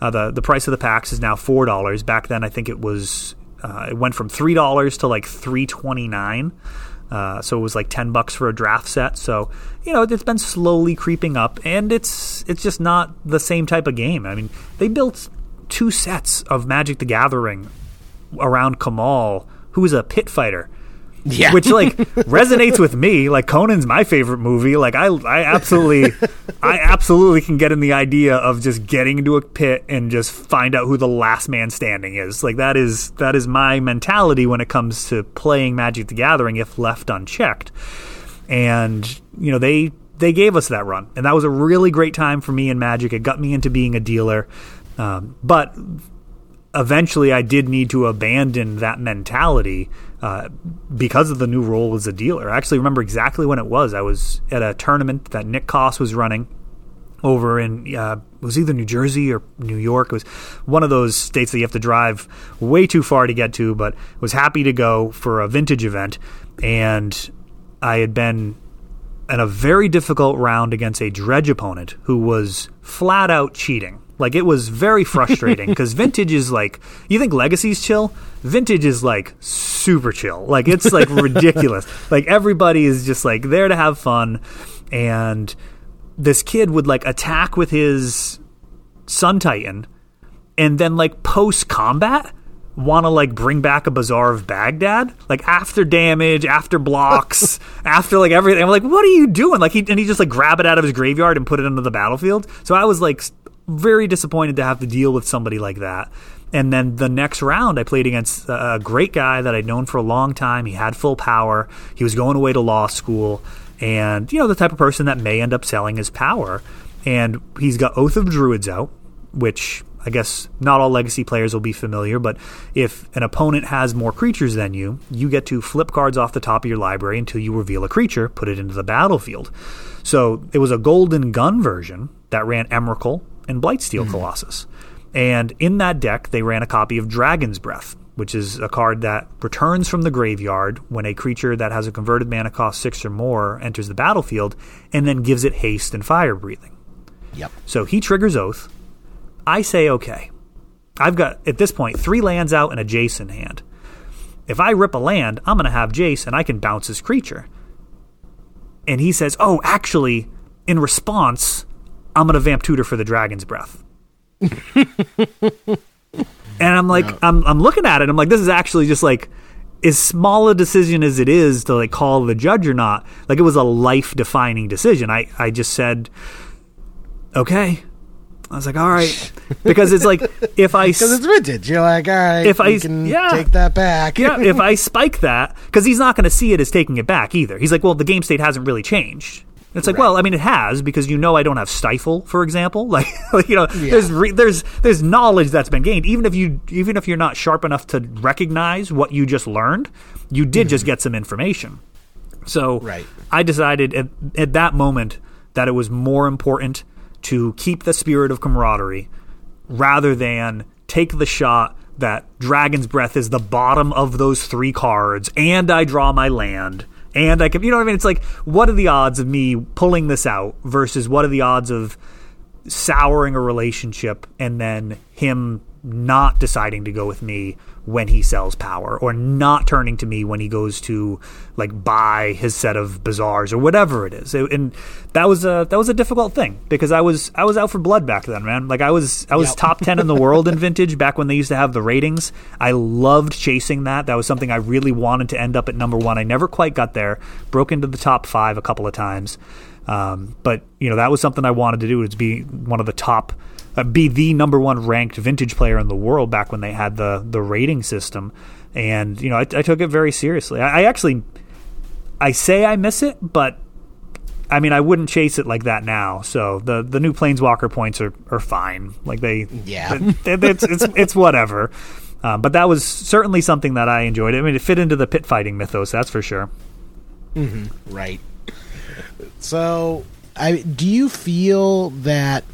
Uh, the the price of the packs is now four dollars. Back then, I think it was uh, it went from three dollars to like three twenty nine. Uh, so it was like ten bucks for a draft set. So you know it's been slowly creeping up, and it's it's just not the same type of game. I mean, they built two sets of Magic the Gathering around Kamahl, who is a pit fighter. Yeah. Which like resonates with me. Like Conan's my favorite movie. Like I I absolutely I absolutely can get in the idea of just getting into a pit and just find out who the last man standing is. Like that is that is my mentality when it comes to playing Magic the Gathering if left unchecked. And you know, they they gave us that run. And that was a really great time for me in Magic. It got me into being a dealer. Um, but eventually I did need to abandon that mentality uh, because of the new role as a dealer. I actually remember exactly when it was. I was at a tournament that Nick Coss was running over in uh, was either New Jersey or New York. It was one of those states that you have to drive way too far to get to, but was happy to go for a vintage event. And I had been in a very difficult round against a dredge opponent who was flat out cheating. Like it was very frustrating because vintage is like you think legacy's chill, vintage is like super chill. Like it's like ridiculous. Like everybody is just like there to have fun, and this kid would like attack with his Sun Titan, and then like post combat want to like bring back a Bazaar of Baghdad, like after damage, after blocks, after like everything. I'm like, what are you doing? Like he and he just like grab it out of his graveyard and put it into the battlefield. So I was like very disappointed to have to deal with somebody like that. And then the next round, I played against a great guy that I'd known for a long time. He had full power. He was going away to law school, and you know the type of person that may end up selling his power. And he's got Oath of Druids out, which I guess not all legacy players will be familiar, but if an opponent has more creatures than you, you get to flip cards off the top of your library until you reveal a creature, put it into the battlefield. So it was a golden gun version that ran Emrakul, and Blightsteel mm-hmm. Colossus. And in that deck, they ran a copy of Dragon's Breath, which is a card that returns from the graveyard when a creature that has a converted mana cost six or more enters the battlefield, and then gives it haste and fire breathing. Yep. So he triggers Oath. I say, okay. I've got, at this point, three lands out and a Jace in hand. If I rip a land, I'm going to have Jace and I can bounce his creature. And he says, oh, actually, in response, I'm gonna vamp tutor for the dragon's breath. and I'm like, no. I'm I'm looking at it. I'm like, this is actually just like as small a decision as it is to like call the judge or not. Like it was a life defining decision. I I just said. okay. I was like, all right, because it's like if I Because it's vintage. You're like, all right, If I- can yeah. take that back. yeah, if I spike that, because he's not going to see it as taking it back either. He's like, well, the game state hasn't really changed. It's like, well, I mean, it has because you know I don't have stifle, for example. Like, like you know, there's re- there's there's knowledge that's been gained. Even if you even if you're not sharp enough to recognize what you just learned, you did just mm-hmm. get some information. So Right. I decided at, at that moment that it was more important to keep the spirit of camaraderie rather than take the shot that Dragon's Breath is the bottom of those three cards and I draw my land and I can, you know what I mean? It's like, what are the odds of me pulling this out versus what are the odds of souring a relationship and then him not deciding to go with me when he sells power or not turning to me when he goes to like buy his set of bazaars or whatever it is. It- and that was a that was a difficult thing because I was I was out for blood back then man. Like I was I was Yep. top 10 in the world in vintage back when they used to have the ratings. I loved chasing that. That was something I really wanted to end up at number 1 I never quite got there. Broke into the top 5 a couple of times. Um, but you know that was something I wanted to do Was be one of the top, uh, be the number one ranked vintage player in the world back when they had the the rating system, and you know I, I took it very seriously. I, I actually, I say I miss it, but I mean I wouldn't chase it like that now. So the the new planeswalker points are are fine. Like they Yeah. it- it's it's it's whatever. Um, but that was certainly something that I enjoyed. I mean, it fit into the pit fighting mythos, that's for sure. Right. So, I do you feel that?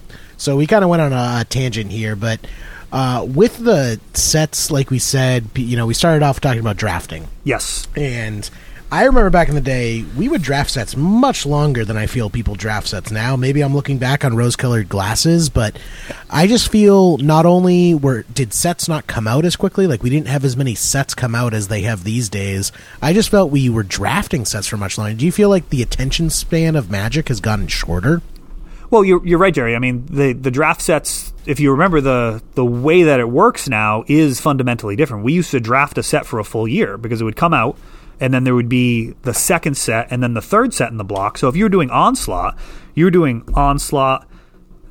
So we kind of went on a, tangent here, but uh, with the sets, like we said, you know, we started off talking about drafting, Yes. and I remember back in the day, we would draft sets much longer than I feel people draft sets now. Maybe I'm looking back on rose-colored glasses, but I just feel not only were did sets not come out as quickly, like we didn't have as many sets come out as they have these days. I just felt we were drafting sets for much longer. Do you feel like the attention span of Magic has gotten shorter? Well, you're you're right, Jerry. I mean, the the draft sets. If you remember the the way that it works now is fundamentally different. We used to draft a set for a full year because it would come out, and then there would be the second set, and then the third set in the block. So if you were doing onslaught, you were doing onslaught.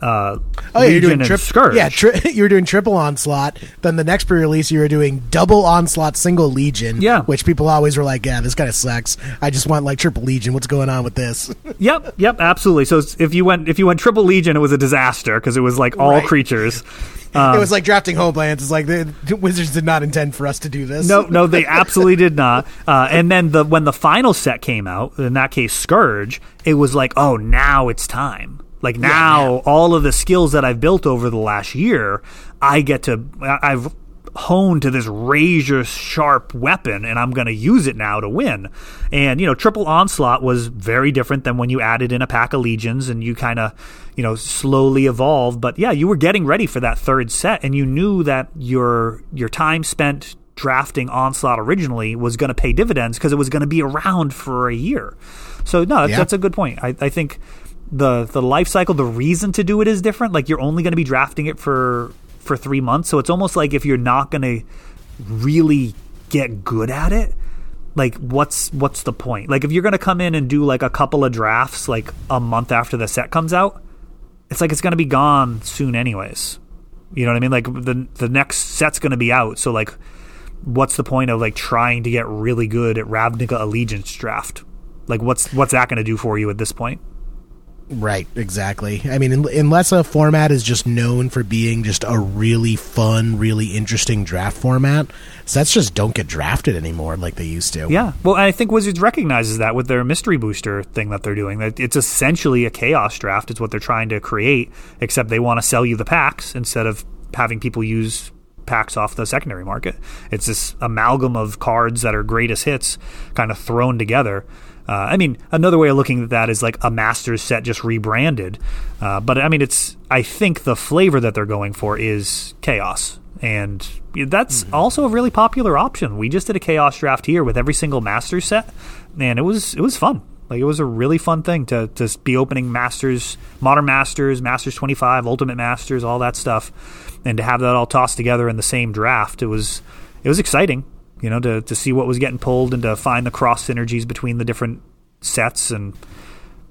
Uh, Oh, yeah, you're doing trip, Scourge. yeah, tri- you were doing triple onslaught. Then the next pre-release, you were doing double onslaught, single legion. Yeah. which people always were like, "Yeah, this kind of sucks. I just want like triple legion. What's going on with this?" Yep, yep, absolutely. So if you went if you went triple legion, it was a disaster because it was like all Right. creatures. it was like drafting homelands. It's like the, the Wizards did not intend for us to do this. No, no, they absolutely did not. Uh, and then the when the final set came out, in that case, Scourge, it was like, oh, now it's time. Like now, all of the skills that I've built over the last year, I get to. I've honed to this razor sharp weapon, and I'm going to use it now to win. And you know, triple onslaught was very different than when you added in a pack of legions and you kind of, you know, slowly evolved. But yeah, you were getting ready for that third set, and you knew that your your time spent drafting onslaught originally was going to pay dividends because it was going to be around for a year. So no, that's, Yeah. that's a good point. I, I think the the life cycle, the reason to do it is different. Like you're only going to be drafting it for for three months, so it's almost like if you're not going to really get good at it, like what's what's the point? Like if you're going to come in and do like a couple of drafts like a month after the set comes out, it's like it's going to be gone soon anyways. You know what I mean? Like the the next set's going to be out, so like what's the point of like trying to get really good at Ravnica Allegiance draft? Like what's what's that going to do for you at this point? Right, exactly. I mean, unless a format is just known for being just a really fun, really interesting draft format, sets just don't get drafted anymore like they used to. Yeah. Well, I think Wizards recognizes that with their mystery booster thing that they're doing. That it's essentially a chaos draft. It's what they're trying to create, except they want to sell you the packs instead of having people use packs off the secondary market. It's this amalgam of cards that are greatest hits kind of thrown together. Uh, I mean, another way of looking at that is like a Masters set just rebranded. Uh, but I mean, it's I think the flavor that they're going for is chaos, and that's also a really popular option. We just did a chaos draft here with every single Masters set, and it was it was fun. Like it was a really fun thing to to be opening Masters, Modern Masters, Masters twenty five, Ultimate Masters, all that stuff, and to have that all tossed together in the same draft. It was it was exciting you know, to, to see what was getting pulled and to find the cross synergies between the different sets. And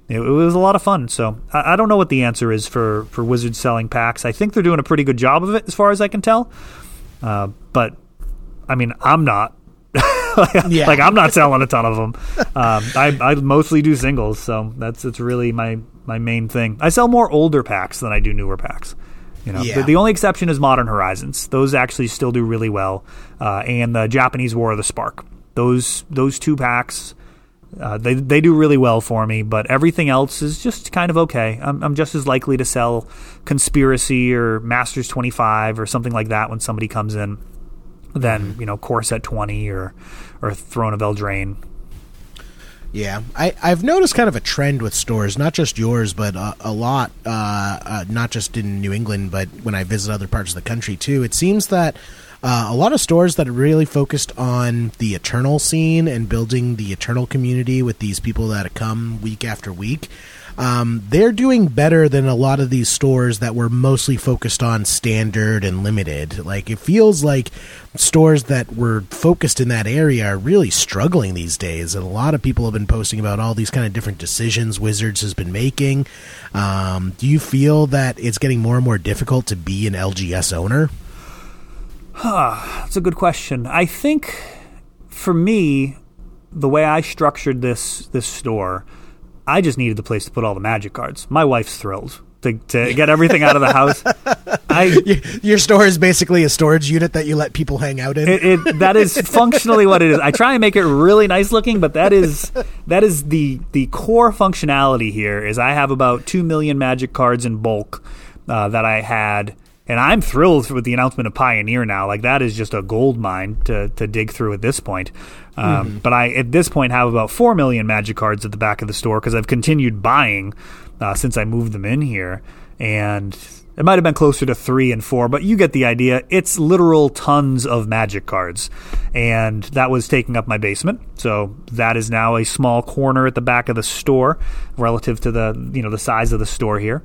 it, it was a lot of fun. So I, I don't know what the answer is for for Wizards selling packs. I think they're doing a pretty good job of it, as far as I can tell. Uh, but I mean, I'm not. like, Yeah. like, I'm not selling a ton of them. Um, I, I mostly do singles, so that's it's really my my main thing. I sell more older packs than I do newer packs. You know, Yeah. the, the only exception is Modern Horizons. Those actually still do really well, uh, and the Japanese War of the Spark. Those those two packs, uh, they they do really well for me. But everything else is just kind of okay. I'm, I'm just as likely to sell Conspiracy or Masters 25 or something like that when somebody comes in than you know Core Set 20 or or Throne of Eldraine. Yeah, I, I've noticed kind of a trend with stores, not just yours, but uh, a lot, uh, uh, not just in New England, but when I visit other parts of the country too. It seems that uh, a lot of stores that really focused on the Eternal scene and building the Eternal community with these people that come week after week. Um, they're doing better than a lot of these stores that were mostly focused on standard and limited. Like it feels like stores that were focused in that area are really struggling these days, and a lot of people have been posting about all these kind of different decisions Wizards has been making. Um, do you feel that it's getting more and more difficult to be an LGS owner? That's a good question. I think for me, the way I structured this this store, I just needed the place to put all the magic cards. My wife's thrilled to, to get everything out of the house. I Your store is basically a storage unit that you let people hang out in. it, it that is functionally what it is. I try and make it really nice looking, but that is that is the the core functionality here. Is I have about two million magic cards in bulk uh, that I had, and I'm thrilled with the announcement of Pioneer now. Like that is just a gold mine to to dig through at this point. Um, But I at this point have about four million magic cards at the back of the store because I've continued buying uh, since I moved them in here, and it might have been closer to three and four, but you get the idea. It's literal tons of magic cards. And that was taking up my basement. So that is now a small corner at the back of the store relative to the you know the size of the store here.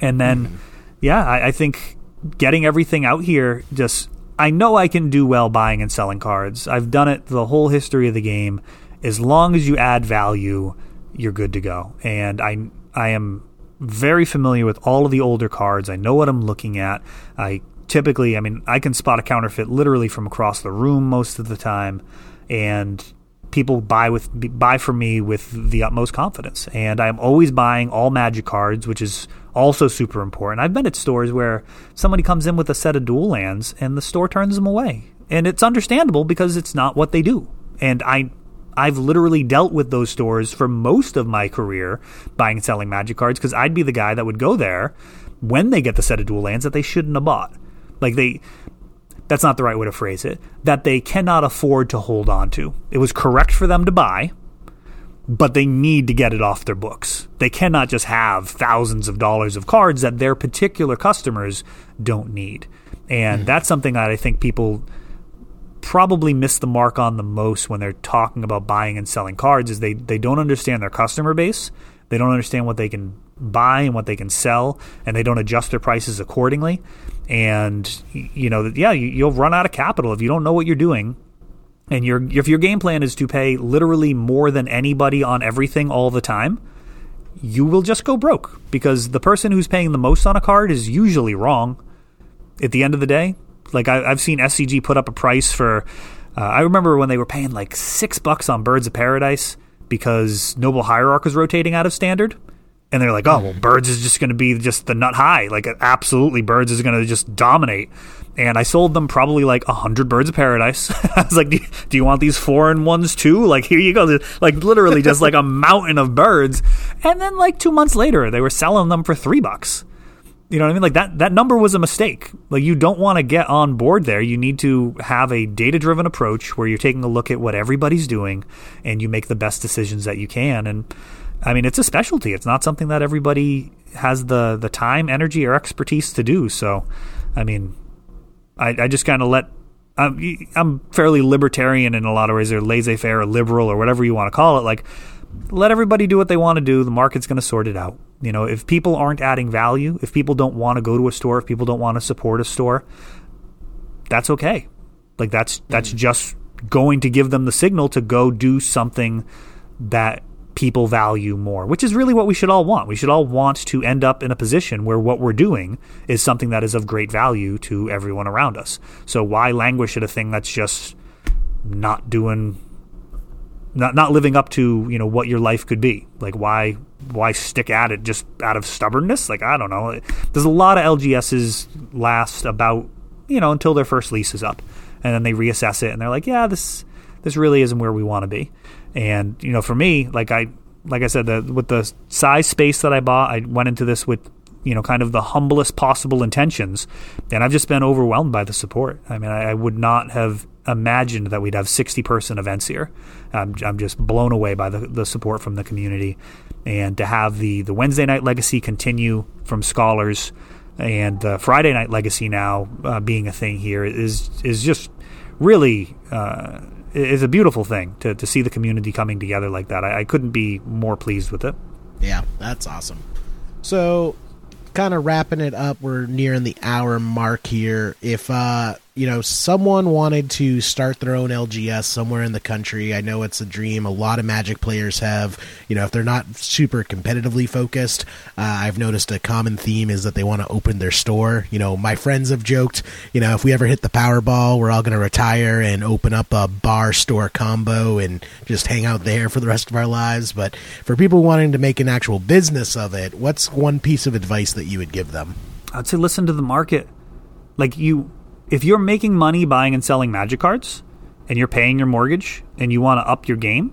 And then yeah, I, I think getting everything out here just I know I can do well buying and selling cards. I've done it the whole history of the game. As long as you add value, you're good to go. And I I am very familiar with all of the older cards. I know what I'm looking at. I typically, I mean, I can spot a counterfeit literally from across the room most of the time, and people buy with buy from me with the utmost confidence. And I'm always buying all magic cards, which is also super important. I've been at stores where somebody comes in with a set of dual lands and the store turns them away. And it's understandable because it's not what they do. And I I've literally dealt with those stores for most of my career buying and selling magic cards because I'd be the guy that would go there when they get the set of dual lands that they shouldn't have bought. Like they that's not the right way to phrase it, that they cannot afford to hold on to. It was correct for them to buy, but they need to get it off their books. They cannot just have thousands of dollars of cards that their particular customers don't need. And hmm. that's something that I think people probably miss the mark on the most when they're talking about buying and selling cards is they, they don't understand their customer base. They don't understand what they can buy and what they can sell, and they don't adjust their prices accordingly. And you know, that yeah, you- you'll run out of capital if you don't know what you're doing. And your if your game plan is to pay literally more than anybody on everything all the time, you will just go broke because the person who's paying the most on a card is usually wrong at the end of the day. Like I, I've seen SCG put up a price for. Uh, I remember when they were paying like six bucks on Birds of Paradise because Noble Hierarch was rotating out of standard, and they're like, "Oh well, Birds is just going to be just the nut high. Like absolutely, Birds is going to just dominate." And I sold them probably like a hundred Birds of Paradise. I was like, do you, "Do you want these foreign ones too? Like here you go." Like literally just like a mountain of birds. And then like two months later, they were selling them for three bucks. You know what I mean? Like that that number was a mistake. Like you don't want to get on board there. You need to have a data-driven approach where you're taking a look at what everybody's doing and you make the best decisions that you can. And I mean, it's a specialty. It's not something that everybody has the the time, energy or expertise to do. So, I mean, I, I just kind of let I'm, I'm fairly libertarian in a lot of ways, or laissez-faire, or liberal, or whatever you want to call it. Like, let everybody do what they want to do. The market's going to sort it out. You know, if people aren't adding value, if people don't want to go to a store, if people don't want to support a store, that's okay. Like that's that's mm. just going to give them the signal to go do something that people value more, which is really what we should all want. We should all want to end up in a position where what we're doing is something that is of great value to everyone around us. So why languish at a thing that's just not doing not not living up to, you know, what your life could be? Like why why stick at it just out of stubbornness? Like I don't know. There's a lot of LGSs last about, you know, until their first lease is up. And then they reassess it and they're like, yeah, this this really isn't where we want to be. And you know, for me, like I like I said, the, with the size space that I bought, I went into this with you know kind of the humblest possible intentions, and I've just been overwhelmed by the support. I mean, I, I would not have imagined that we'd have 60 person events here. I'm, I'm just blown away by the, the support from the community, and to have the the Wednesday night legacy continue from scholars and the Friday night legacy now uh, being a thing here is is just really. Uh, is a beautiful thing to, to see the community coming together like that. I, I couldn't be more pleased with it. Yeah, that's awesome. So, kind of wrapping it up, we're nearing the hour mark here. If uh, you know, someone wanted to start their own LGS somewhere in the country, I know it's a dream. A lot of Magic players have. You know, if they're not super competitively focused, uh, I've noticed a common theme is that they want to open their store. You know, my friends have joked, you know, if we ever hit the Powerball, we're all going to retire and open up a bar store combo and just hang out there for the rest of our lives. But for people wanting to make an actual business of it, what's one piece of advice that you would give them? I'd say listen to the market. Like you if you're making money buying and selling magic cards and you're paying your mortgage and you want to up your game,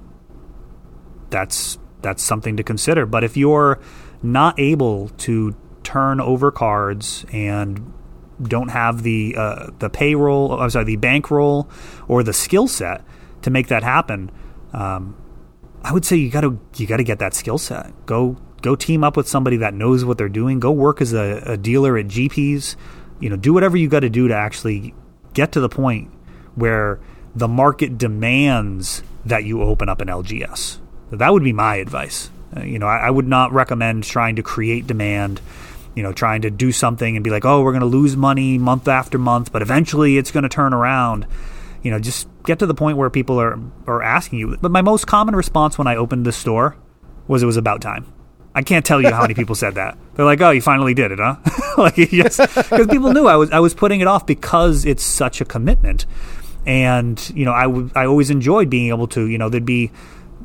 that's that's something to consider. But if you're not able to turn over cards and don't have the uh, the payroll, I'm sorry, the bankroll or the skill set to make that happen, um, I would say you got to you got to get that skill set. Go go team up with somebody that knows what they're doing. Go work as a, a dealer at GPs you know, do whatever you got to do to actually get to the point where the market demands that you open up an LGS. That would be my advice. Uh, you know, I, I, would not recommend trying to create demand. You know, trying to do something and be like, oh, we're going to lose money month after month, but eventually it's going to turn around. You know, just get to the point where people are are asking you. But my most common response when I opened the store was it was about time. I can't tell you how many people said that. They're like, "Oh, you finally did it, huh?" like, yes, because people knew I was I was putting it off because it's such a commitment, and you know, I, w- I always enjoyed being able to, you know, there'd be.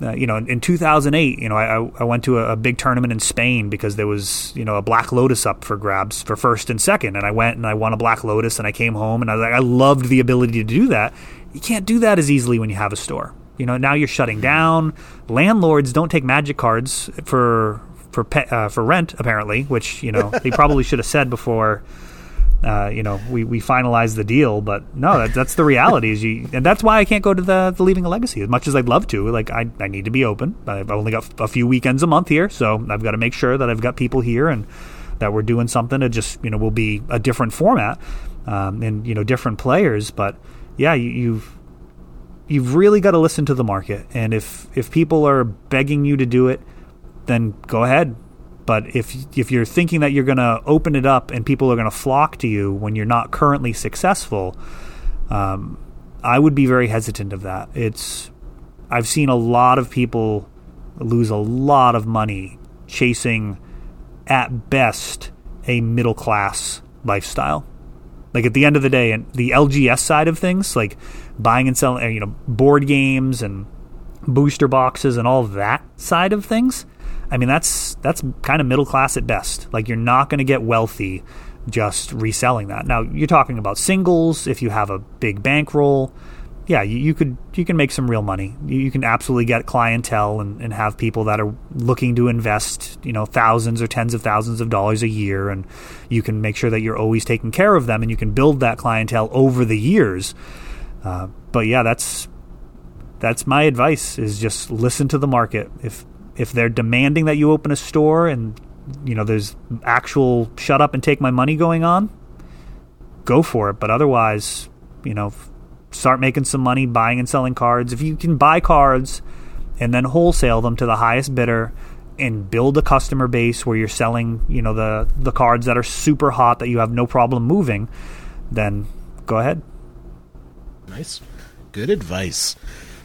Uh, you know, in 2008, you know, I, I went to a, a, big tournament in Spain because there was, you know, a Black Lotus up for grabs for first and second, and I went and I won a Black Lotus, and I came home and I was like, I loved the ability to do that. You can't do that as easily when you have a store. You know, now you're shutting down. Landlords don't take magic cards for for pe- uh, for rent apparently, which you know they probably should have said before. Uh, you know, we, we finalized the deal, but no, that, that's the reality. Is you, and that's why I can't go to the, the leaving a legacy as much as I'd love to. Like I, I need to be open. I've only got a few weekends a month here, so I've got to make sure that I've got people here and that we're doing something. It just you know will be a different format um, and you know different players. But yeah, you, you've you've really got to listen to the market, and if if people are begging you to do it then go ahead. But if if you're thinking that you're going to open it up and people are going to flock to you when you're not currently successful, um, I would be very hesitant of that. It's I've seen a lot of people lose a lot of money chasing, at best, a middle class lifestyle. Like at the end of the day, and the LGS side of things, like buying and selling, you know, board games and booster boxes and all that side of things, I mean, that's that's kind of middle class at best. Like you're not going to get wealthy just reselling that. Now you're talking about singles. If you have a big bankroll, yeah, you, you could you can make some real money. You, you can absolutely get clientele and, and have people that are looking to invest, you know, thousands or tens of thousands of dollars a year, and you can make sure that you're always taking care of them, and you can build that clientele over the years. Uh, but yeah, that's that's my advice: is just listen to the market. If if they're demanding that you open a store and you know there's actual shut up and take my money going on, go for it. But otherwise, you know, start making some money buying and selling cards. If you can buy cards and then wholesale them to the highest bidder and build a customer base where you're selling, you know, the the cards that are super hot that you have no problem moving, then go ahead. Nice. Good advice.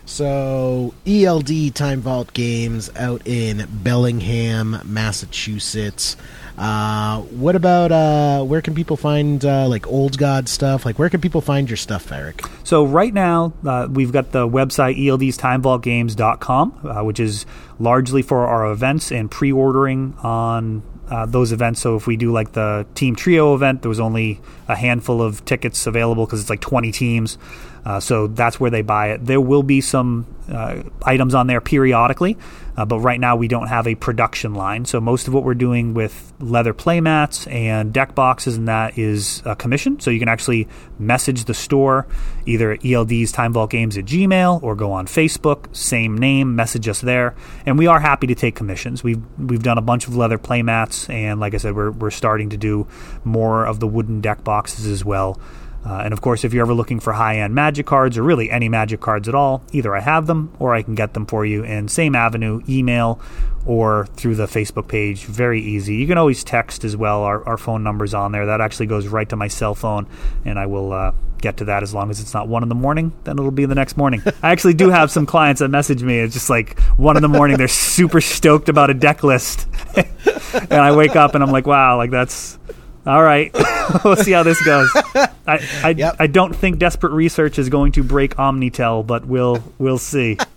So ELD Time Vault Games out in Bellingham, Massachusetts. Uh, what about uh, where can people find uh, like old god stuff? Like where can people find your stuff, Eric? So right now uh, we've got the website eldstimevaultgames.com, uh, which is largely for our events and pre-ordering on uh, those events. So if we do like the team trio event, there was only a handful of tickets available because it's like 20 teams. Uh, so that's where they buy it. There will be some uh, items on there periodically, uh, but right now we don't have a production line. So most of what we're doing with leather playmats and deck boxes and that is a commission. So you can actually message the store either at ELD's Time Vault Games at Gmail or go on Facebook, same name, message us there. And we are happy to take commissions. We've we've done a bunch of leather playmats, and like I said, we're we're starting to do more of the wooden deck boxes as well. Uh, and of course, if you're ever looking for high end magic cards or really any magic cards at all, either I have them or I can get them for you in same avenue, email or through the Facebook page. Very easy. You can always text as well. Our, our phone number's on there. That actually goes right to my cell phone, and I will uh, get to that as long as it's not one in the morning. Then it'll be the next morning. I actually do have some clients that message me. It's just like one in the morning. They're super stoked about a deck list, and I wake up and I'm like, wow, like that's all right, we'll see how this goes. I I, Yep. I don't think desperate research is going to break Omnitell, but we'll we'll see.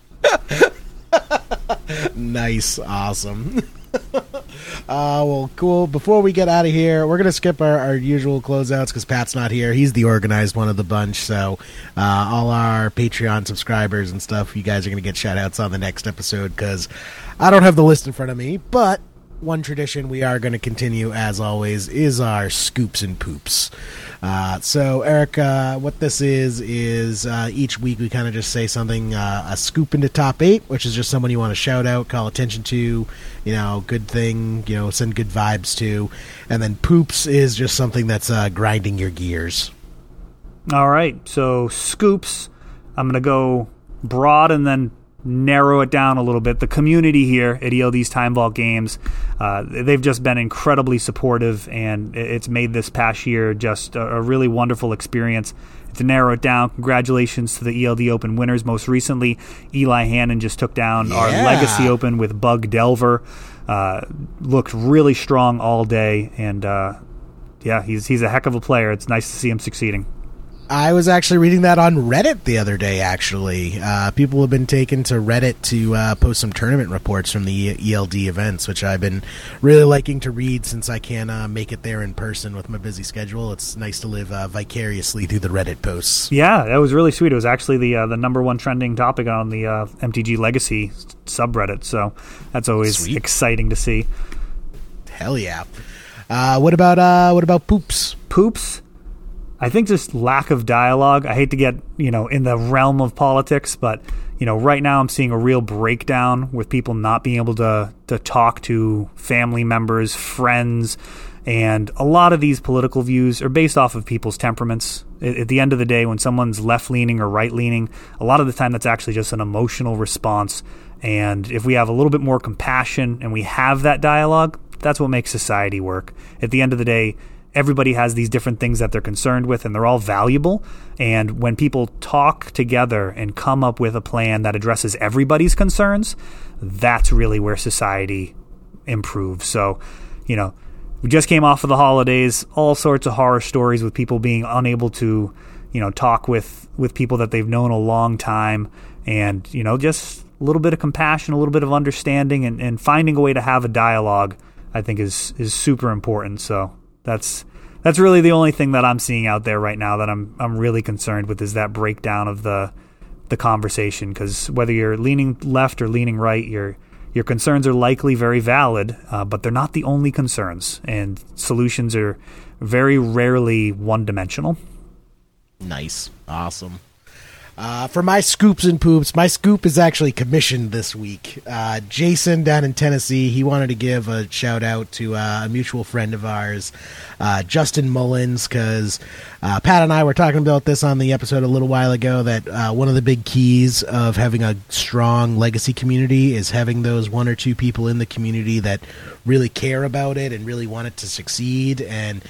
Nice, awesome. uh, well, cool. Before we get out of here, we're gonna skip our, our usual closeouts because Pat's not here. He's the organized one of the bunch. So, uh, all our Patreon subscribers and stuff, you guys are gonna get shout outs on the next episode because I don't have the list in front of me, but. One tradition we are going to continue, as always, is our scoops and poops. Uh, so, Eric, what this is is uh, each week we kind of just say something, uh, a scoop into top eight, which is just someone you want to shout out, call attention to, you know, good thing, you know, send good vibes to, and then poops is just something that's uh, grinding your gears. All right, so scoops. I'm going to go broad and then narrow it down a little bit. The community here at ELD's Time Vault Games, uh, they've just been incredibly supportive, and it's made this past year just a, a really wonderful experience. To narrow it down, congratulations to the ELD Open winners. Most recently, Eli Hannon just took down our Legacy Open with Bug Delver. Uh, looked really strong all day, and uh, yeah, he's he's a heck of a player. It's nice to see him succeeding. I was actually reading that on Reddit the other day. Actually, uh, people have been taken to Reddit to uh, post some tournament reports from the ELD events, which I've been really liking to read since I can't uh, make it there in person with my busy schedule. It's nice to live uh, vicariously through the Reddit posts. Yeah, that was really sweet. It was actually the uh, the number one trending topic on the uh, MTG Legacy subreddit, so that's always Sweet. exciting to see. Hell yeah! Uh, what about uh, what about poops? Poops. I think just lack of dialogue. I hate to get you know in the realm of politics, but you know right now I'm seeing a real breakdown with people not being able to to talk to family members, friends, and a lot of these political views are based off of people's temperaments. At, the end of the day, when someone's left leaning or right leaning, a lot of the time that's actually just an emotional response. And if we have a little bit more compassion and we have that dialogue, that's what makes society work. At the end of the day, everybody has these different things that they're concerned with and they're all valuable. And when people talk together and come up with a plan that addresses everybody's concerns that's really where society improves. So you know we just came off of the holidays all sorts of horror stories with people being unable to you know talk with with people that they've known a long time and you know just a little bit of compassion a little bit of understanding and, and finding a way to have a dialogue i think is is super important. So that's that's really the only thing that I'm seeing out there right now that I'm I'm really concerned with is that breakdown of the the conversation because whether you're leaning left or leaning right, your your concerns are likely very valid, uh, but they're not the only concerns, and solutions are very rarely one dimensional. Nice, awesome. Uh, for my scoops and poops, my scoop is actually commissioned this week. Uh, Jason down in Tennessee, he wanted to give a shout out to uh, a mutual friend of ours, uh, Justin Mullins, because uh, Pat and I were talking about this on the episode a little while ago. That uh, one of the big keys of having a strong legacy community is having those one or two people in the community that really care about it and really want it to succeed. And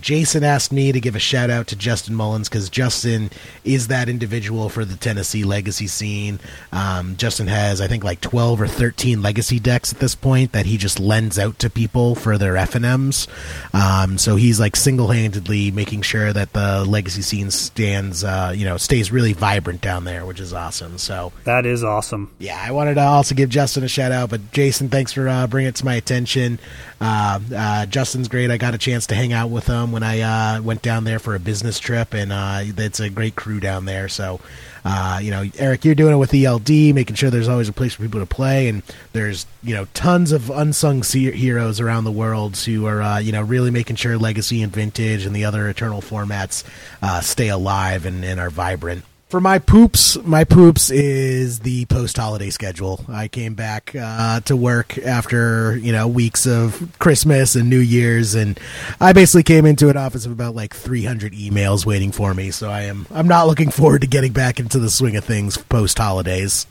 Jason asked me to give a shout out to Justin Mullins because Justin is that individual schedule for the Tennessee legacy scene. Um, Justin has, I think, like twelve or thirteen legacy decks at this point that he just lends out to people for their F and M's. Um, so he's like single handedly making sure that the legacy scene stands, uh, you know, stays really vibrant down there, which is awesome. So That is awesome. yeah, I wanted to also give Justin a shout out, but Jason, thanks for uh, bringing it to my attention. Uh, uh, Justin's great. I got a chance to hang out with him when I uh, went down there for a business trip, and uh, it's a great crew down there. So, uh, you know, Eric, you're doing it with ELD, making sure there's always a place for people to play, and there's you know tons of unsung heroes around the world who are uh, you know really making sure Legacy and Vintage and the other Eternal formats uh, stay alive and, and are vibrant. For my poops, my poops is the post holiday schedule. I came back uh, to work after you know weeks of Christmas and New Year's, and I basically came into an office of about like 300 emails waiting for me. So I am I'm not looking forward to getting back into the swing of things post holidays.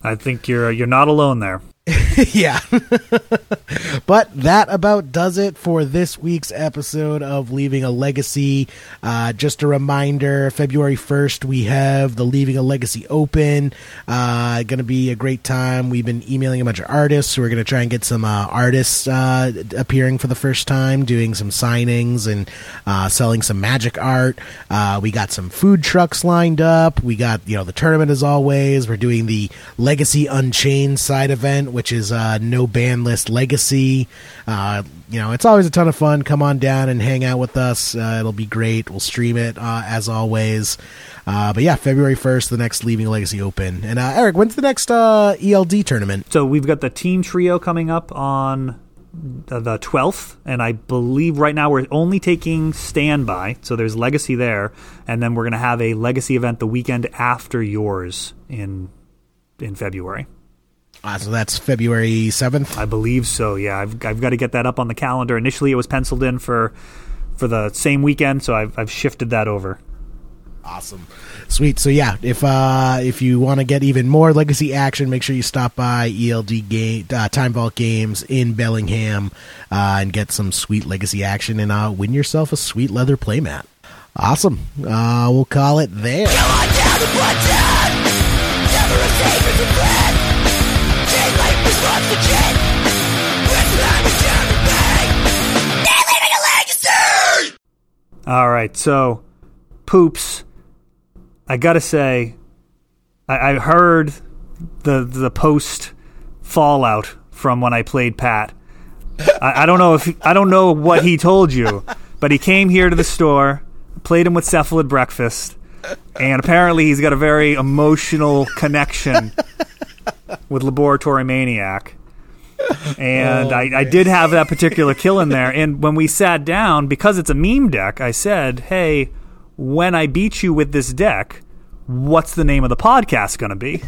I think you're you're not alone there. yeah. but that about does it for this week's episode of Leaving a Legacy. Uh, just a reminder February 1st, we have the Leaving a Legacy Open. Uh, going to be a great time. We've been emailing a bunch of artists, we're going to try and get some uh, artists uh, appearing for the first time, doing some signings and uh, selling some magic art. Uh, we got some food trucks lined up. We got, you know, the tournament as always. We're doing the Legacy Unchained side event, which is uh, no ban list legacy. Uh, you know, it's always a ton of fun. Come on down and hang out with us. Uh, it'll be great. We'll stream it uh, as always. Uh, but yeah, February first, the next Leaving Legacy Open. And uh, Eric, when's the next ELD tournament? So we've got the team trio coming up on the 12th, and I believe right now we're only taking standby. So there's legacy there, and then we're going to have a legacy event the weekend after yours in in February. Uh, so that's February seventh. I believe so. Yeah, I've I've got to get that up on the calendar. Initially, it was penciled in for for the same weekend, so I've I've shifted that over. Awesome, sweet. So yeah, if uh, if you want to get even more legacy action, make sure you stop by ELD game uh, Time Vault Games in Bellingham uh, and get some sweet legacy action and uh, win yourself a sweet leather playmat. Awesome. Uh, we'll call it there. All right, so poops. I gotta say, I, I heard the the post fallout from when I played Pat. I, I don't know if I don't know what he told you, but he came here to the store, played him with cephalid breakfast, and apparently he's got a very emotional connection with Laboratory Maniac. And I, I did have that particular kill in there. And when we sat down, because it's a meme deck, I said, hey, when I beat you with this deck, what's the name of the podcast going to be?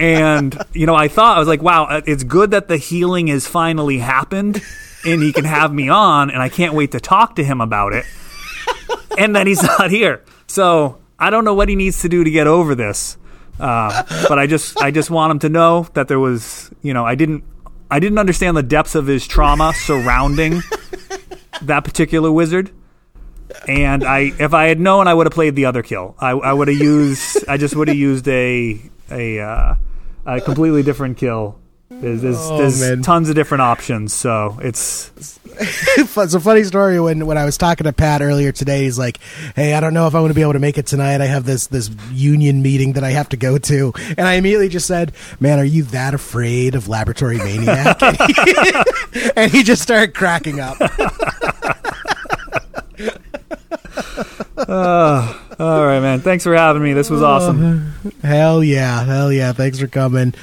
and, you know, I thought, I was like, wow, uh, it's good that the healing has finally happened and he can have me on, and I can't wait to talk to him about it. And then he's not here. So I don't know what he needs to do to get over this. Uh, but I just, I just want him to know that there was, you know, I didn't, I didn't understand the depths of his trauma surrounding that particular wizard. And I, if I had known, I would have played the other kill. I, I would have used, I just would have used a, a, uh, a completely different kill. There's, there's, Oh, there's man. tons of different options, so it's it's a funny story when when I was talking to Pat earlier today. He's like, "Hey, I don't know if I'm going to be able to make it tonight. I have this this union meeting that I have to go to." And I immediately just said, "Man, are you that afraid of Laboratory Maniac?" and, he, and he just started cracking up. Oh, all right, man. Thanks for having me. This was awesome. Uh, hell yeah, hell yeah! Thanks for coming.